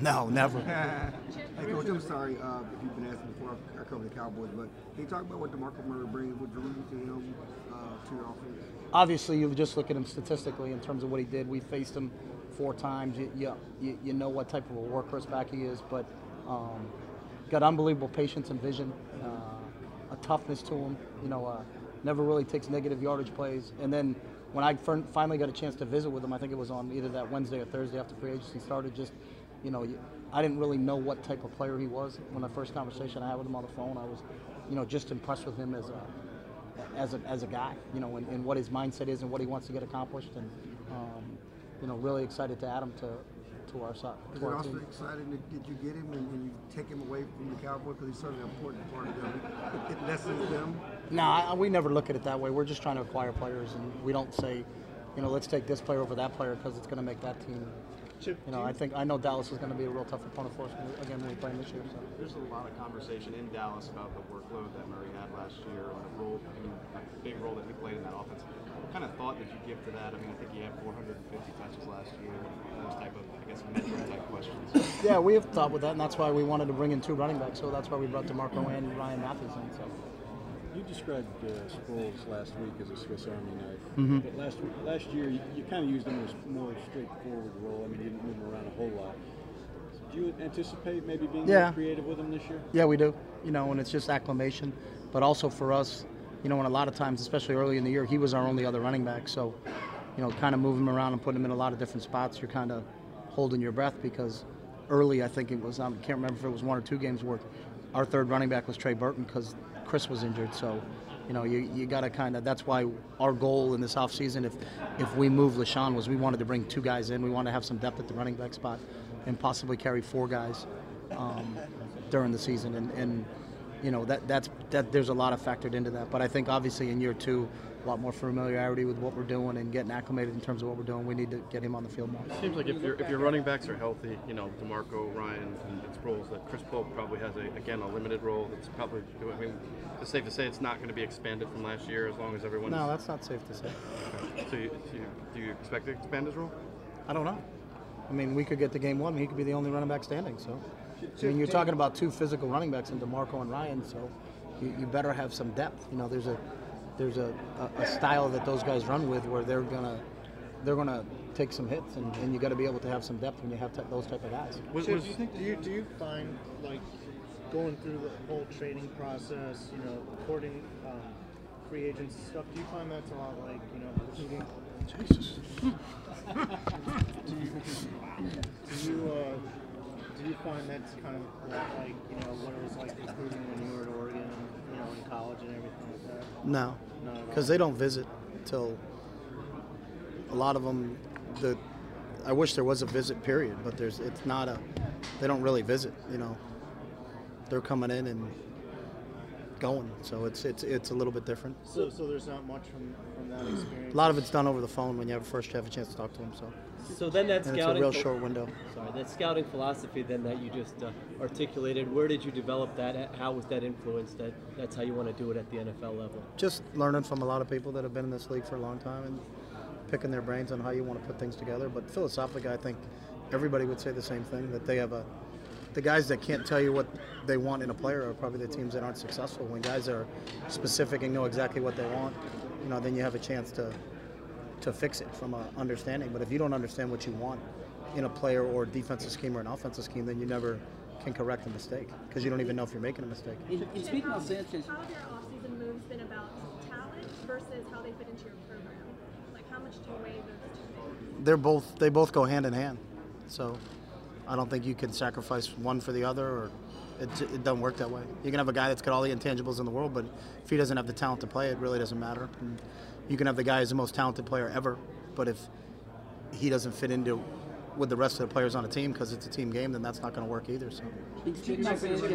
No, never. Hey, Coach, I'm sorry uh, if you've been asking before. I cover the Cowboys, but can you talk about what DeMarco Murray brings, what drew you to him, uh, to your offense? obviously you just look at him statistically in terms of what he did. We faced him four times. You, you, you, know what type of a workhorse back he is, but um, got unbelievable patience and vision, uh, a toughness to him. You know, uh, never really takes negative yardage plays. And then when I fin- finally got a chance to visit with him, I think it was on either that Wednesday or Thursday after free agency started. Just you know, I didn't really know what type of player he was when the first conversation I had with him on the phone. I was, you know, just impressed with him as a as a, as a guy, you know, and, and what his mindset is and what he wants to get accomplished, and um, you know, really excited to add him to to our side. Is To it also team. exciting that did you get him and, and you take him away from the Cowboys because he's such an important part of them? It, it lessens them. No, I, we never look at it that way. We're just trying to acquire players, and we don't say, you know, let's take this player over that player because it's going to make that team. You know, I think I know Dallas is going to be a real tough opponent for us when we- again when we play them this year. So. There's a lot of conversation in Dallas about the workload that Murray had last year and the role, I mean, a big role that he played in that offense. What kind of thought did you give to that? I mean, I think he had 450 touches last year. Those type of, I guess, mentor type questions. Yeah, we have thought with that, and that's why we wanted to bring in two running backs. So that's why we brought DeMarco and Ryan Mathews in. So. You described uh, Sproles last week as a Swiss Army knife, Mhm. but last last year you, you kind of used him as more straightforward role. I mean, you didn't move him around a whole lot. Do you anticipate maybe being Yeah. more creative with him this year? Yeah, we do. You know, and it's just acclimation, but also for us, you know, and a lot of times, especially early in the year, he was our only other running back. So, you know, kind of moving him around and putting him in a lot of different spots, you're kind of holding your breath because early, I think it was, I can't remember if it was one or two games where our third running back was Trey Burton because Chris was injured. So, you know, you, you got to kind of, that's why our goal in this offseason, if, if we move LeSean, was we wanted to bring two guys in. We wanted to have some depth at the running back spot and possibly carry four guys um, during the season. And, and you know that that's that there's a lot of factored into that. But I think obviously in year two, a lot more familiarity with what we're doing and getting acclimated in terms of what we're doing. We need to get him on the field more. It seems like if your if your running backs are healthy, you know Demarco, Ryan, and, and Sproles, that Chris Polk probably has a again a limited role. That's probably I mean it's safe to say it's not going to be expanded from last year as long as everyone. No, that's not safe to say. So, you, so you, do you expect to expand his role? I don't know. I mean, we could get to game one, he could be the only running back standing. So, I mean, you're talking about two physical running backs in Demarco and Ryan. So, you, you better have some depth. You know, there's a there's a, a, a style that those guys run with where they're gonna they're gonna take some hits, and, and you got to be able to have some depth when you have t- those type of guys. Chip, do you think do you do you find like going through the whole trading process, you know, courting um, free agents and stuff? Do you find that's a lot like you know recruiting? Jesus. do you do you, uh, do you find that's kind of like you know what it was like recruiting when you were at Oregon, you know, in college and everything like that? No, Not at all. because they don't visit till a lot of them. The I wish there was a visit period, but there's it's not a. They don't really visit. You know, they're coming in and going, so it's it's it's a little bit different. So so there's not much from from that experience. A lot of it's done over the phone when you have first you have a chance to talk to them. So So then that And it's a scouting real short window. Sorry, that scouting philosophy then that you just uh, articulated. Where did you develop that? How was that influenced? That that's how you want to do it at the NFL level. just learning from a lot of people that have been in this league for a long time and picking their brains on how you want to put things together. But philosophically, I think everybody would say the same thing that they have a. The guys that can't tell you what they want in a player are probably the teams that aren't successful. When guys are specific and know exactly what they want, you know, then you have a chance to to fix it from a understanding. But if you don't understand what you want in a player or defensive scheme or an offensive scheme, then you never can correct a mistake because you don't even know if you're making a mistake. And, and speaking of Sanchez, How have your offseason moves been about talent versus how they fit into your program? Like, how much do you weigh those two things? they're both they both go hand in hand. So I don't think you can sacrifice one for the other, or it, it doesn't work that way. You can have a guy that's got all the intangibles in the world, but if he doesn't have the talent to play, it really doesn't matter. And you can have the guy who's the most talented player ever, but if he doesn't fit into with the rest of the players on a team because it's a team game, then that's not going to work either. So. Speaking of Sanchez, the,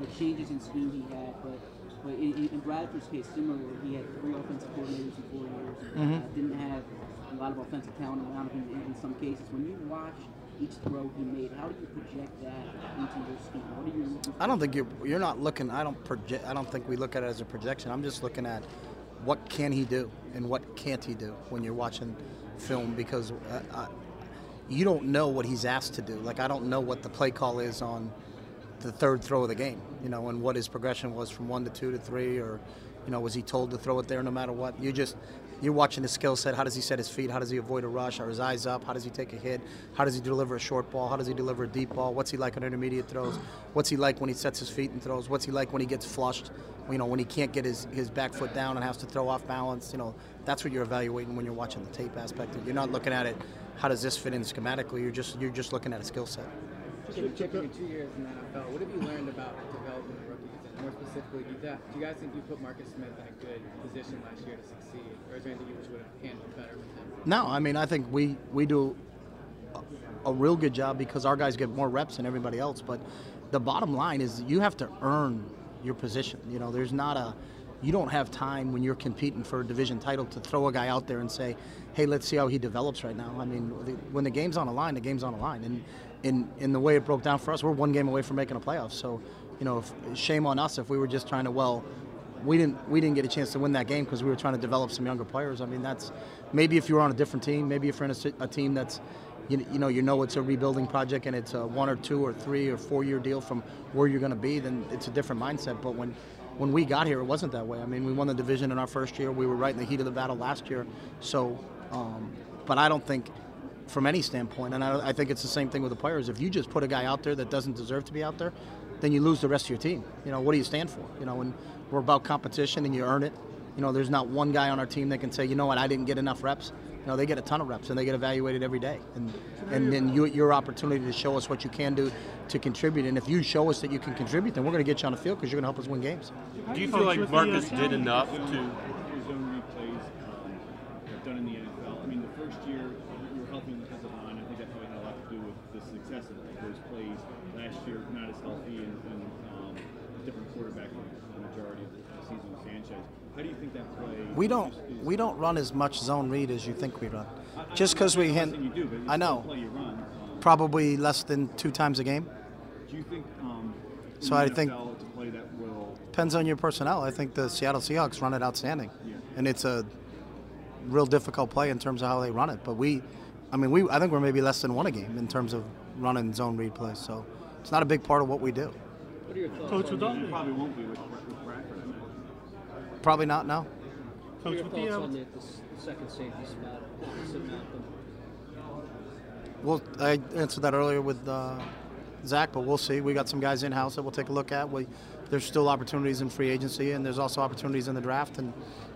the changes in scheme he had, but but in, in- Bradford's case, similarly, he had three offensive coordinators in four years. Mhm. Uh, didn't have a lot of offensive talent around him in, in some cases. When you watch each throw he made, how do you project that into your scheme? What are you looking for? I don't think you're you're not looking. I don't project. I don't think we look at it as a projection. I'm just looking at what can he do and what can't he do when you're watching film because uh, I, you don't know what he's asked to do. Like I don't know what the play call is on the third throw of the game. You know, and what his progression was from one to two to three, or you know, was he told to throw it there no matter what? You just you're watching his skill set. How does he set his feet? How does he avoid a rush? Are his eyes up? How does he take a hit? How does he deliver a short ball? How does he deliver a deep ball? What's he like on intermediate throws? What's he like when he sets his feet and throws? What's he like when he gets flushed? You know, when he can't get his, his back foot down and has to throw off balance. You know, that's what you're evaluating when you're watching the tape aspect. You're not looking at it. How does this fit in schematically? You're just you're just looking at a skill set. Chip, Chip, two years in the NFL, what have you learned about developing rookies? And more specifically, do you, do you guys think you put Marcus Smith in a good position last year to succeed? Or is there anything you wish would have handled better with him? No, I mean I think we we do a, a real good job because our guys get more reps than everybody else. But the bottom line is you have to earn your position. You know, there's not a you don't have time when you're competing for a division title to throw a guy out there and say, "Hey, let's see how he develops right now." I mean, the, when the game's on the line, the game's on the line, and in in the way it broke down for us, we're one game away from making a playoff. So, you know, shame on us if we were just trying to well we didn't we didn't get a chance to win that game because we were trying to develop some younger players. I mean, that's maybe if you were on a different team, maybe if you're in a, a team that's you, you know you know it's a rebuilding project and it's a one or two or three or four year deal from where you're going to be, then it's a different mindset. But when when we got here, it wasn't that way. I mean, we won the division in our first year. We were right in the heat of the battle last year. So, um, but I don't think. From any standpoint, and I, I think it's the same thing with the players. If you just put a guy out there that doesn't deserve to be out there, then you lose the rest of your team. You know, what do you stand for? You know, and we're about competition and you earn it. You know, there's not one guy on our team that can say, you know what, I didn't get enough reps. You know, they get a ton of reps and they get evaluated every day. And and then you, your opportunity to show us what you can do to contribute. And if you show us that you can contribute, then we're going to get you on the field because you're going to help us win games. Do you feel like Marcus did enough to? Your zone read plays um, have done in the NFL. I mean, the first year you were helping the defensive line. I think that probably had a lot to do with the success of those plays. Last year, not as healthy and, and um, different quarterback for the majority of the season with Sanchez. How do you think that play? We don't is- is- we don't run as much zone read as you think we run. I- I- Just because we I'm hit, you do, but I know, play you run. Um, probably less than two times a game. Do you think? Um, So I think- NFL, play that will. Depends on your personnel. I think the Seattle Seahawks run it outstanding, Yeah. and it's a real difficult play in terms of how they run it. But we, I mean, we I think we're maybe less than one a game in terms of running zone read plays. So it's not a big part of what we do. What are your thoughts Coach, on with all You probably won't be with, with Bradford. I imagine. Probably not now. What are Coach, with the, thoughts on the, the second safety spot. Well, I answered that earlier with uh, Zach, but we'll see. We got some guys in house that we'll take a look at. We, there's still opportunities in free agency, and there's also opportunities in the draft, and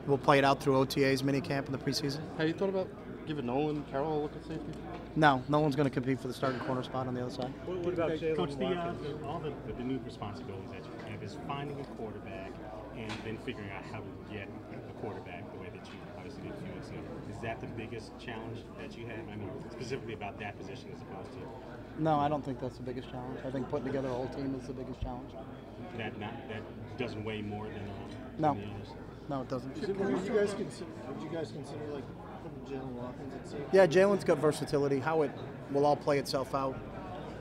we'll play it out through OTAs, minicamp, in the preseason. Have you thought about giving Nolan Carroll a look at safety? No, no one's going to compete for the starting corner spot on the other side. What, what about Jaylen Coach, the, uh, all the, the, the new responsibilities that you have is finding a quarterback and then figuring out how to get the quarterback the way that you obviously did a few weeks ago. Is that the biggest challenge that you have? I mean, specifically about that position as opposed to No, I don't think that's the biggest challenge. I think putting together a whole team is the biggest challenge. that not that doesn't weigh more than, uh, No. than the others? No, it doesn't. Would you guys consider? Would you guys consider like putting Jaylen Watkins at safety? Yeah, Jaylen's got versatility. How it will all play itself out.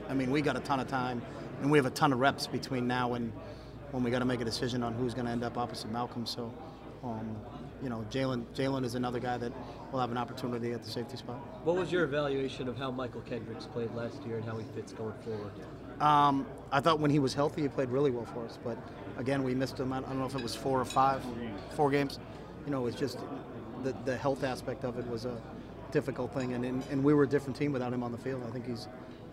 I mean, we got a ton of time, and we have a ton of reps between now and when we got to make a decision on who's going to end up opposite Malcolm. So, um, you know, Jaylen Jaylen is another guy that will have an opportunity at the safety spot. What was your evaluation of how Mychal Kendricks played last year and how he fits going forward? Um, I thought when he was healthy, he played really well for us. But again, we missed him. I don't know if it was four or five, four games. You know, it's just the, the health aspect of it was a difficult thing, and, and and we were a different team without him on the field. I think he's,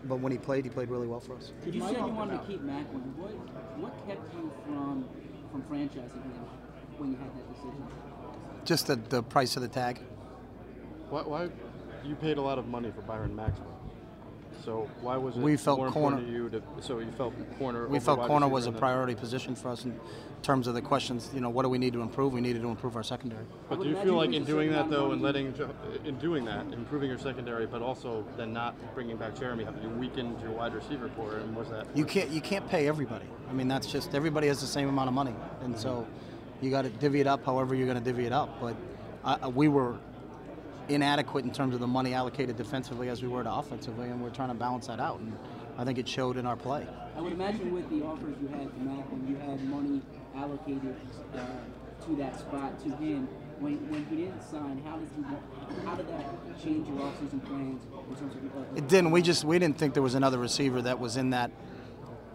but when he played, he played really well for us. Did you said you wanted to keep Maclin. What what kept you from from franchising him when you had that decision? Just the, the price of the tag. Why, why you paid a lot of money for Byron Maxwell? So why was it We felt more important corner- to you to? So you felt corner. We felt wide corner was a priority position for us in terms of the questions. You know, what do we need to improve? We needed to improve our secondary. But do you feel like in doing that though, and letting, in doing that, improving your secondary, but also then not bringing back Jeremy, have you weakened your wide receiver core? And was that? You can't you can't pay everybody. I mean, that's just everybody has the same amount of money, and so you got to divvy it up however you're going to divvy it up. But uh, we were inadequate in terms of the money allocated defensively as we were to offensively, and we're trying to balance that out. And I think it showed in our play. I would imagine with the offers you had to Maclin, you had money allocated uh, to that spot to him. When, when he didn't sign, how did you how did that change your offseason plans in terms of? It didn't. We just we didn't think there was another receiver that was in that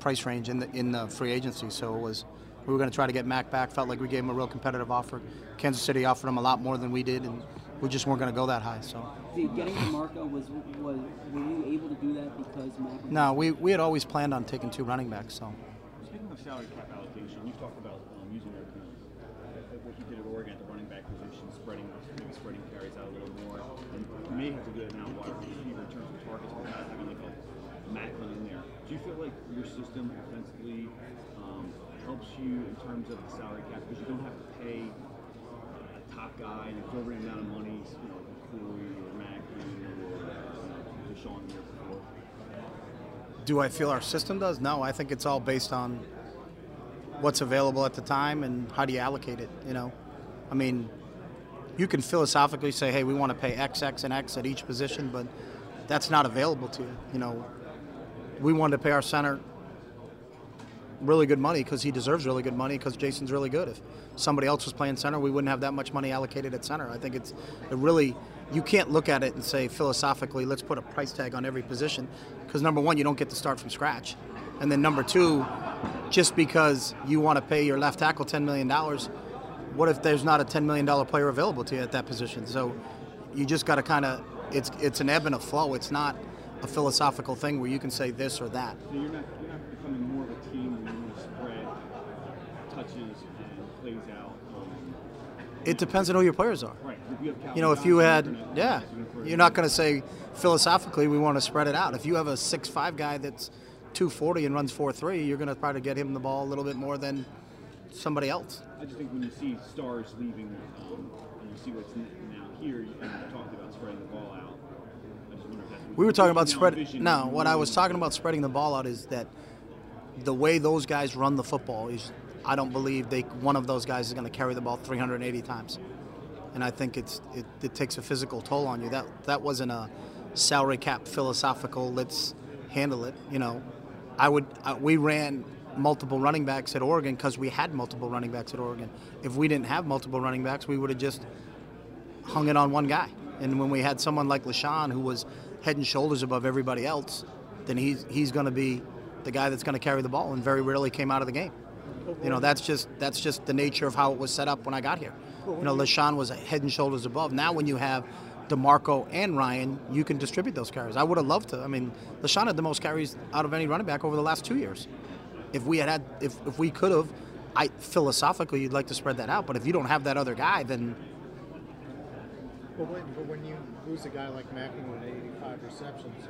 price range in the in the free agency. So it was we were going to try to get Mac back. Felt like we gave him a real competitive offer. Kansas City offered him a lot more than we did, and we just weren't going to go that high. So See, getting to Marco was was were you able to do that because Maclin? no, we we had always planned on taking two running backs. So Speaking of salary cap allocation, you talked about um, using your, you know, what you did at Oregon at the running back position, spreading maybe spreading carries out a little more, and you may have a good amount of wide receiver in terms of targets without having like a Maclin in there. Do you feel like your system offensively um, helps you in terms of the salary cap because you don't have to pay a top guy an exorbitant amount of money, you know, Corey or or DeSean before? do I feel our system does? No, I think it's all based on what's available at the time and how do you allocate it. You know, I mean, you can philosophically say, hey, we want to pay X, X, and X at each position, but that's not available to you. You know, we wanted to pay our center really good money because he deserves really good money because Jason's really good. If somebody else was playing center, we wouldn't have that much money allocated at center. I think it's it really you can't look at it and say philosophically, let's put a price tag on every position because number one, you don't get to start from scratch, and then number two, just because you want to pay your left tackle ten million dollars, what if there's not a ten million dollar player available to you at that position? So you just got to kind of it's it's an ebb and a flow. It's not a philosophical thing where you can say this or that. So you're not you're not becoming more of a team where you want to spread touches and plays out. Um, It depends on who your players are. You have Calvin You know, if you had, yeah, you're gonna throw you're not going to say philosophically we want to spread it out. If you have a six-five guy that's 240 and runs four-three, you're going to probably get him the ball a little bit more than somebody else. I just think when you see stars leaving, um, and you see what's now here, you talked about spreading the ball out. I just wonder if that's what We were talking about spread. No, what I was talking about spreading the ball out is that the way those guys run the football is, I don't believe they one of those guys is going to carry the ball 380 times, and I think it's it, it takes a physical toll on you. That that wasn't a salary cap philosophical. Let's handle it. You know, I would uh, we ran multiple running backs at Oregon because we had multiple running backs at Oregon. If we didn't have multiple running backs, we would have just hung it on one guy. And when we had someone like LeSean who was head and shoulders above everybody else, then he's he's going to be the guy that's going to carry the ball, and very rarely came out of the game. You know, that's just that's just the nature of how it was set up when I got here. You know, LeSean was head and shoulders above. Now, when you have DeMarco and Ryan, you can distribute those carries. I would have loved to. I mean, LeSean had the most carries out of any running back over the last two years. If we had had, if, if we could have, I philosophically you'd like to spread that out. But if you don't have that other guy, then But when, but when you lose a guy like Maclin with 85 receptions,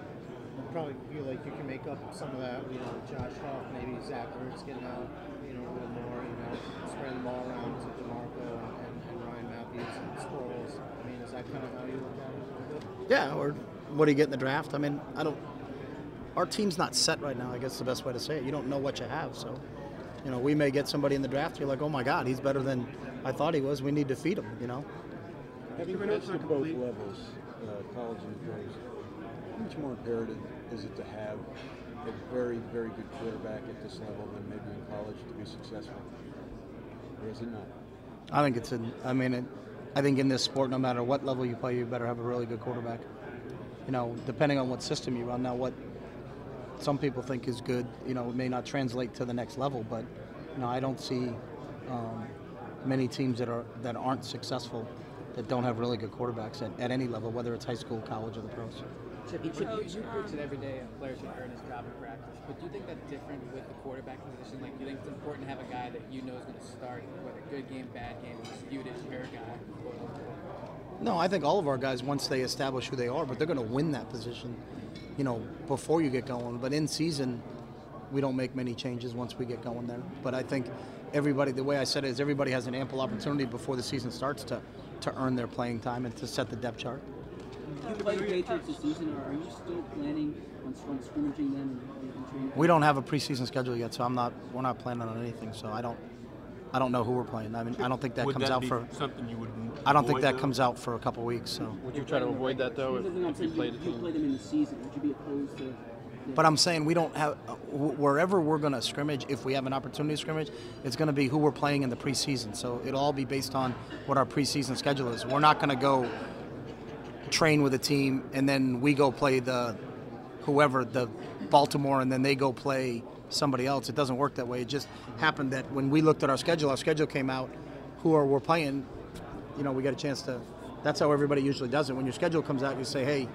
you probably feel like you can make up some of that. You know, Josh Huff, maybe Zach Ertz getting out, little more. You know, spreading the ball around to Demarco and, and, and Ryan Mathews and Sproles. I mean, is that kind of how you look at it? a little bit? yeah. Or what do you get in the draft? I mean, I don't. Our team's not set right now. I guess the best way to say it. You don't know what you have, so. You know, we may get somebody in the draft. You're like, oh my God, he's better than I thought he was. We need to feed him. You know. Having pitched at both levels, uh, college and pros, how much more imperative is it to have a very, very good quarterback at this level than maybe in college to be successful? Or is it not? I think it's in. I mean, it, I think in this sport, no matter what level you play, you better have a really good quarterback. You know, depending on what system you run. Now, what some people think is good, you know, it may not translate to the next level. But you know, I don't see um, many teams that are that aren't successful that don't have really good quarterbacks at, at any level, whether it's high school, college, or the pros. Chip, you, Chip, you, you um, preach it every day. A player should earn his job in practice. But do you think that's different with the quarterback position? Like, do you think it's important to have a guy that you know is going to start, whether good game, bad game, is viewed as your guy? No, I think all of our guys, once they establish who they are, but they're going to win that position, you know, before you get going. But in season, we don't make many changes once we get going there. But I think everybody, the way I said it is, everybody has an ample opportunity before the season starts to, to earn their playing time and to set the depth chart. You play the Patriots this season, or are you still planning on, on scrimmaging them and, and? We don't have a preseason schedule yet, so I'm not. We're not planning on anything. So I don't. I don't know who we're playing. I mean, I don't think that Would comes that out be for. something you would I don't think that though? comes out for a couple weeks. So. Would you try to avoid that though if, I'm if you saying. played a You play them in the season. Would you be opposed to? But I'm saying we don't have uh, wherever we're going to scrimmage. If we have an opportunity to scrimmage, it's going to be who we're playing in the preseason. So it'll all be based on what our preseason schedule is. We're not going to go train with a team and then we go play the whoever the Baltimore and then they go play somebody else. It doesn't work that way. It just happened that when we looked at our schedule, our schedule came out. Who are we're playing? You know, we got a chance to. That's how everybody usually does it. When your schedule comes out, you say, "Hey,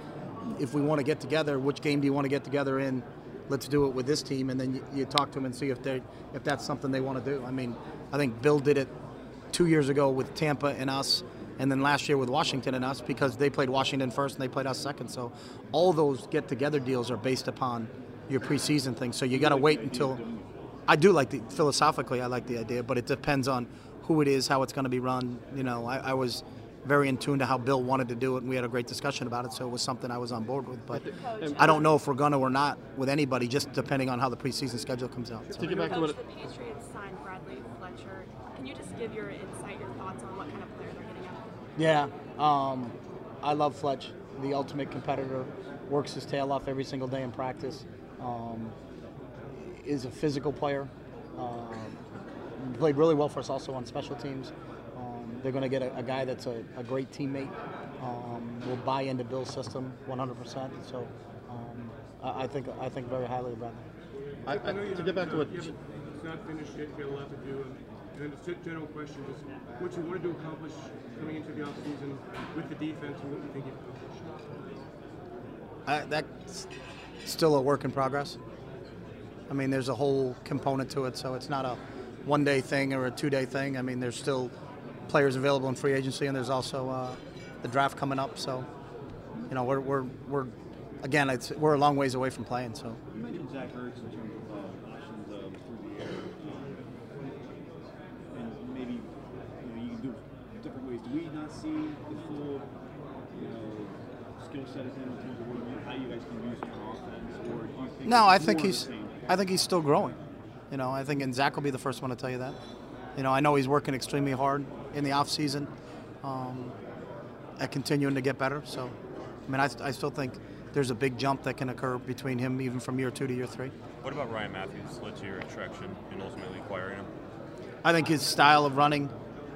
if we want to get together, which game do you want to get together in? Let's do it with this team." And then you, you talk to them and see if they if that's something they want to do. I mean, I think Bill did it two years ago with Tampa and us, and then last year with Washington and us because they played Washington first and they played us second. So all those get together deals are based upon your preseason thing. So you got to wait until. I do like the philosophically. I like the idea, but it depends on who it is, how it's going to be run. You know, I, I was very in tune to how Bill wanted to do it, and we had a great discussion about it. So it was something I was on board with. But I don't know if we're going to or not with anybody, just depending on how the preseason schedule comes out. So. To get back to what the Patriots signed Bradley Fletcher. Can you just give your insight, your thoughts on what kind of player they're getting out of him? Yeah, um, I love Fletch, the ultimate competitor. Works his tail off every single day in practice. Um, is a physical player. Um, played really well for us also on special teams. Um, they're going to get a, a guy that's a, a great teammate. Um, will buy into Bill's system 100%. So um, I, I think I think very highly about Bradley. I, I, to get back to what you haven't- It's not finished yet, you got a lot to do. And, and then the gen- question is what you wanted to accomplish coming into the offseason with the defense and what you think you've accomplished. I, that's still a work in progress. I mean, there's a whole component to it, so it's not a one day thing or a two day thing. I mean, there's still players available in free agency, and there's also uh, the draft coming up. So, you know, we're, we're, we're again, it's, we're a long ways away from playing. So, You mentioned Zach Ertz in terms of uh, options um, through the air. Um, and maybe you, know, you can do it ways. Do we not see the full you know, skill set of him in terms of what you, how you guys can use him on offense? Or do you think no, I think he's. I think he's still growing. You know, I think, and Zach will be the first one to tell you that. You know, I know he's working extremely hard in the off season, um, at continuing to get better. So, I mean, I, I still think there's a big jump that can occur between him even from year two to year three. What about Ryan Mathews led to your attraction and ultimately acquiring him? I think his style of running,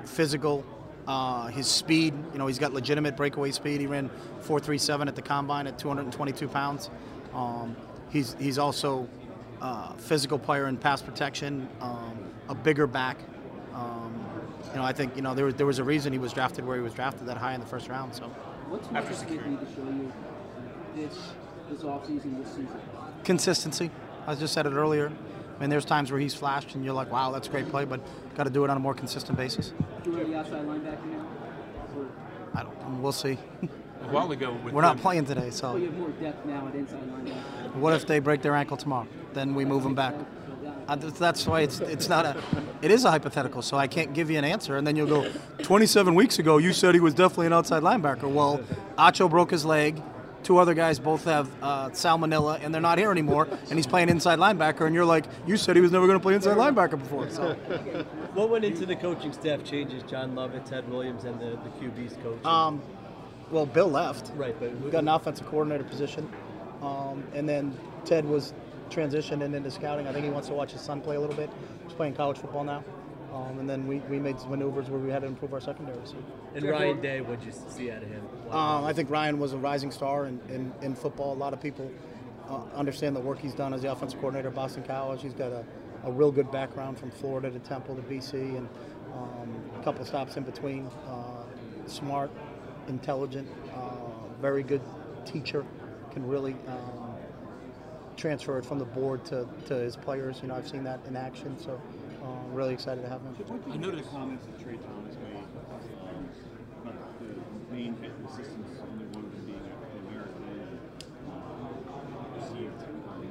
physical, Uh, his speed, you know, he's got legitimate breakaway speed. He ran 4.37 at the combine at 222 pounds. Um, he's he's also uh, physical player in pass protection, um, a bigger back. Um, you know, I think you know there was there was a reason he was drafted where he was drafted that high in the first round. So What's Marcus Smith to show you this this offseason, this season? consistency. I just said it earlier. I mean, there's times where he's flashed and you're like, wow, that's a great play, but got to do it on a more consistent basis. Do you the outside linebacker now? I don't. We'll see. A while ago, with We're not him- playing today, well, so you have more depth now at inside linebacker. what if they break their ankle tomorrow? Then we move them back. Th- that's why it's it's not a it is a hypothetical, so I can't give you an answer. And then you'll go, 27 weeks ago you said he was definitely an outside linebacker. Well, Acho broke his leg. Two other guys both have uh, salmonella, and they're not here anymore. And he's playing inside linebacker, and you're like, you said he was never going to play inside linebacker before. So, What went into the coaching staff changes? John Lovett, Ted Williams, and the, the QB's coach. um, well, Bill left. Right, but we got an offensive coordinator position, um, and then Ted was transitioning into scouting. I think he wants to watch his son play a little bit. He's playing college football now, um, and then we, we made maneuvers where we had to improve our secondary. So. and Ryan Day, what'd you see out of him? Um, I think Ryan was a rising star in, in, in football. A lot of people uh, understand the work he's done as the offensive coordinator at Boston College. He's got a, a real good background from Florida to Temple to BC and um, a couple stops in between. Uh, smart, intelligent, uh, very good teacher. Can really um, transfer it from the board to, to his players. You know, I've seen that in action. So, uh, really excited to have him. I noticed comments that Tra Thomas made um, about the main assistants, only one of them being African American, uh, received um,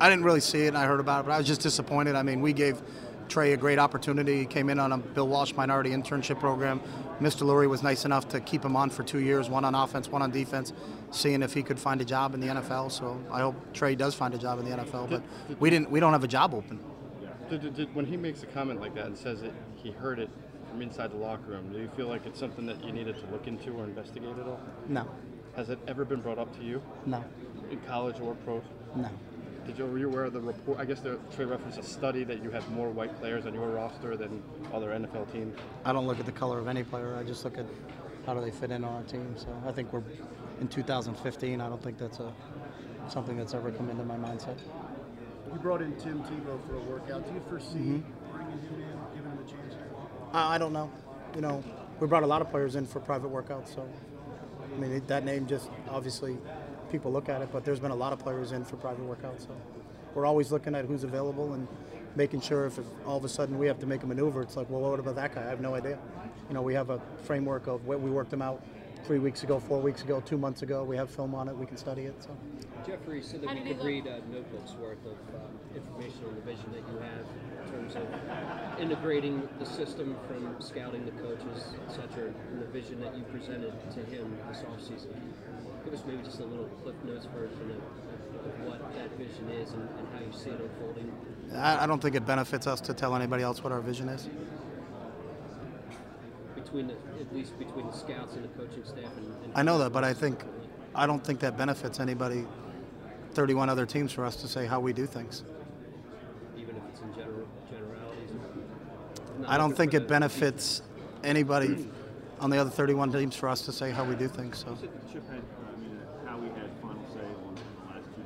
I didn't really see it, and I heard about it, but I was just disappointed. I mean, we gave Tra a great opportunity. He came in on a Bill Walsh minority internship program. Mr. Lurie was nice enough to keep him on for two years, one on offense, one on defense, seeing if he could find a job in the NFL. So I hope Tra does find a job in the NFL. But we didn't. We don't have a job open. Did, did, did- when he makes a comment like that and says it, he heard it from inside the locker room. Do you feel like it's something that you needed to look into or investigate at all? No, Has it ever been brought up to you no, in college or pros? no. Did you, were you aware of the report? I guess the trade reference a study that you have more white players on your roster than other NFL teams. I don't look at the color of any player. I just look at how do they fit in on our team. So I think we're in 2015. I don't think that's a something that's ever come into my mindset. You brought in Tim Tebow for a workout. Do you foresee Mhm. bringing him in, giving him a chance? I, I don't know. You know, we brought a lot of players in for private workouts, so I mean that name just obviously people look at it, but there's been a lot of players in for private workouts, so we're always looking at who's available and making sure if, if all of a sudden we have to make a maneuver, it's like, well, what about that guy? I have no idea. You know, we have a framework of what we worked them out three weeks ago, four weeks ago, two months ago. We have film on it. We can study it. So. Jeffrey said that How we did he could read a notebooks worth of um, information on the vision that you have in terms of integrating the system from scouting the coaches, et cetera, and the vision that you presented to him this offseason. Give us maybe just a little Cliff Notes version of, of what that vision is and, and how you see it unfolding. I, I don't think it benefits us to tell anybody else what our vision is. Between the, at least between the scouts and the coaching staff. And, and I know that, but I think I don't think that benefits anybody. 31 other teams for us to say how we do things. even if it's in general generalities. I don't think it benefits anybody on the other 31 teams for us to say how we do things. So. Chip had, uh, I mean, uh, Howie had final say on the last two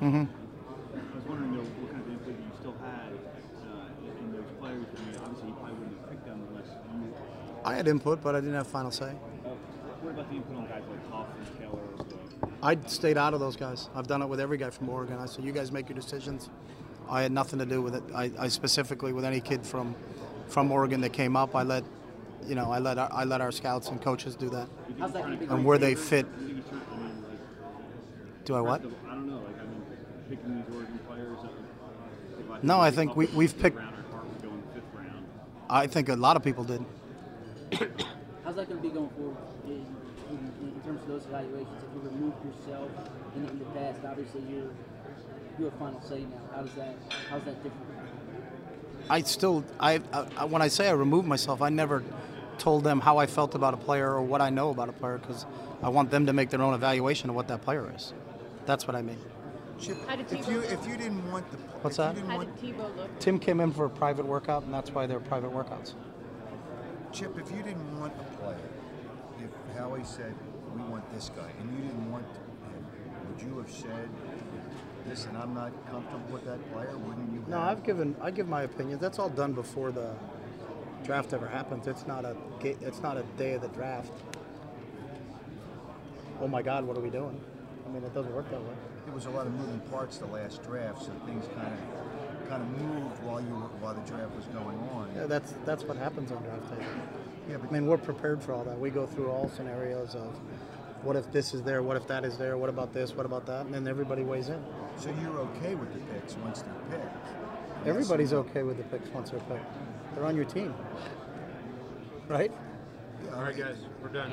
drafts. Mhm. I was wondering though, what kind of input you still had uh, in- in those players. I mean, obviously you probably wouldn't have picked them unless you. I had input, but I didn't have final say. Uh, what about the input on guys like Huff and Taylor? I stayed out of those guys. I've done it with every guy from Oregon. I said, you guys make your decisions. I had nothing to do with it. I, I specifically with any kid from from Oregon that came up. I let you know I let our, I let our scouts and coaches do that. How's that And where they fit. you think he's trying, I mean, like, Do I what? first of- I don't know. Like, I mean, picking these Oregon players. uh, like No, I think we- we've picked- Rounder, Hart would go in the fifth round. I think a lot of people did. How's that going to be going forward in, in, in terms of those evaluations? If you remove yourself in, in the past, obviously you're you have final say now. How does that how's that different? I still, I, I when I say I removed myself, I never told them how I felt about a player or what I know about a player because I want them to make their own evaluation of what that player is. That's what I mean. Chip, How did if Tebow you look? if you didn't want the What's that? How want, did Tebow look? Tim came in for a private workout, and that's why they're private workouts. Chip, if you didn't want a player, if Howie said we want this guy, and you didn't want him, would you have said, "Listen, I'm not comfortable with that player"? Wouldn't you? No, have? I've given I give my opinion. That's all done before the draft ever happens. It's not a it's not a day of the draft. Oh my God, what are we doing? I mean, it doesn't work that way. There was a lot of moving parts the last draft, so things kind of kind of moved while you were, while the draft was going on. Yeah, that's that's what happens on draft day. Yeah, but I mean, we're prepared for all that. We go through all scenarios of what if this is there, what if that is there, what about this, what about that, and then everybody weighs in. So you're okay with the picks once they're picked? Everybody's okay with the picks once they're picked. They're on your team, right? All right, guys, we're done.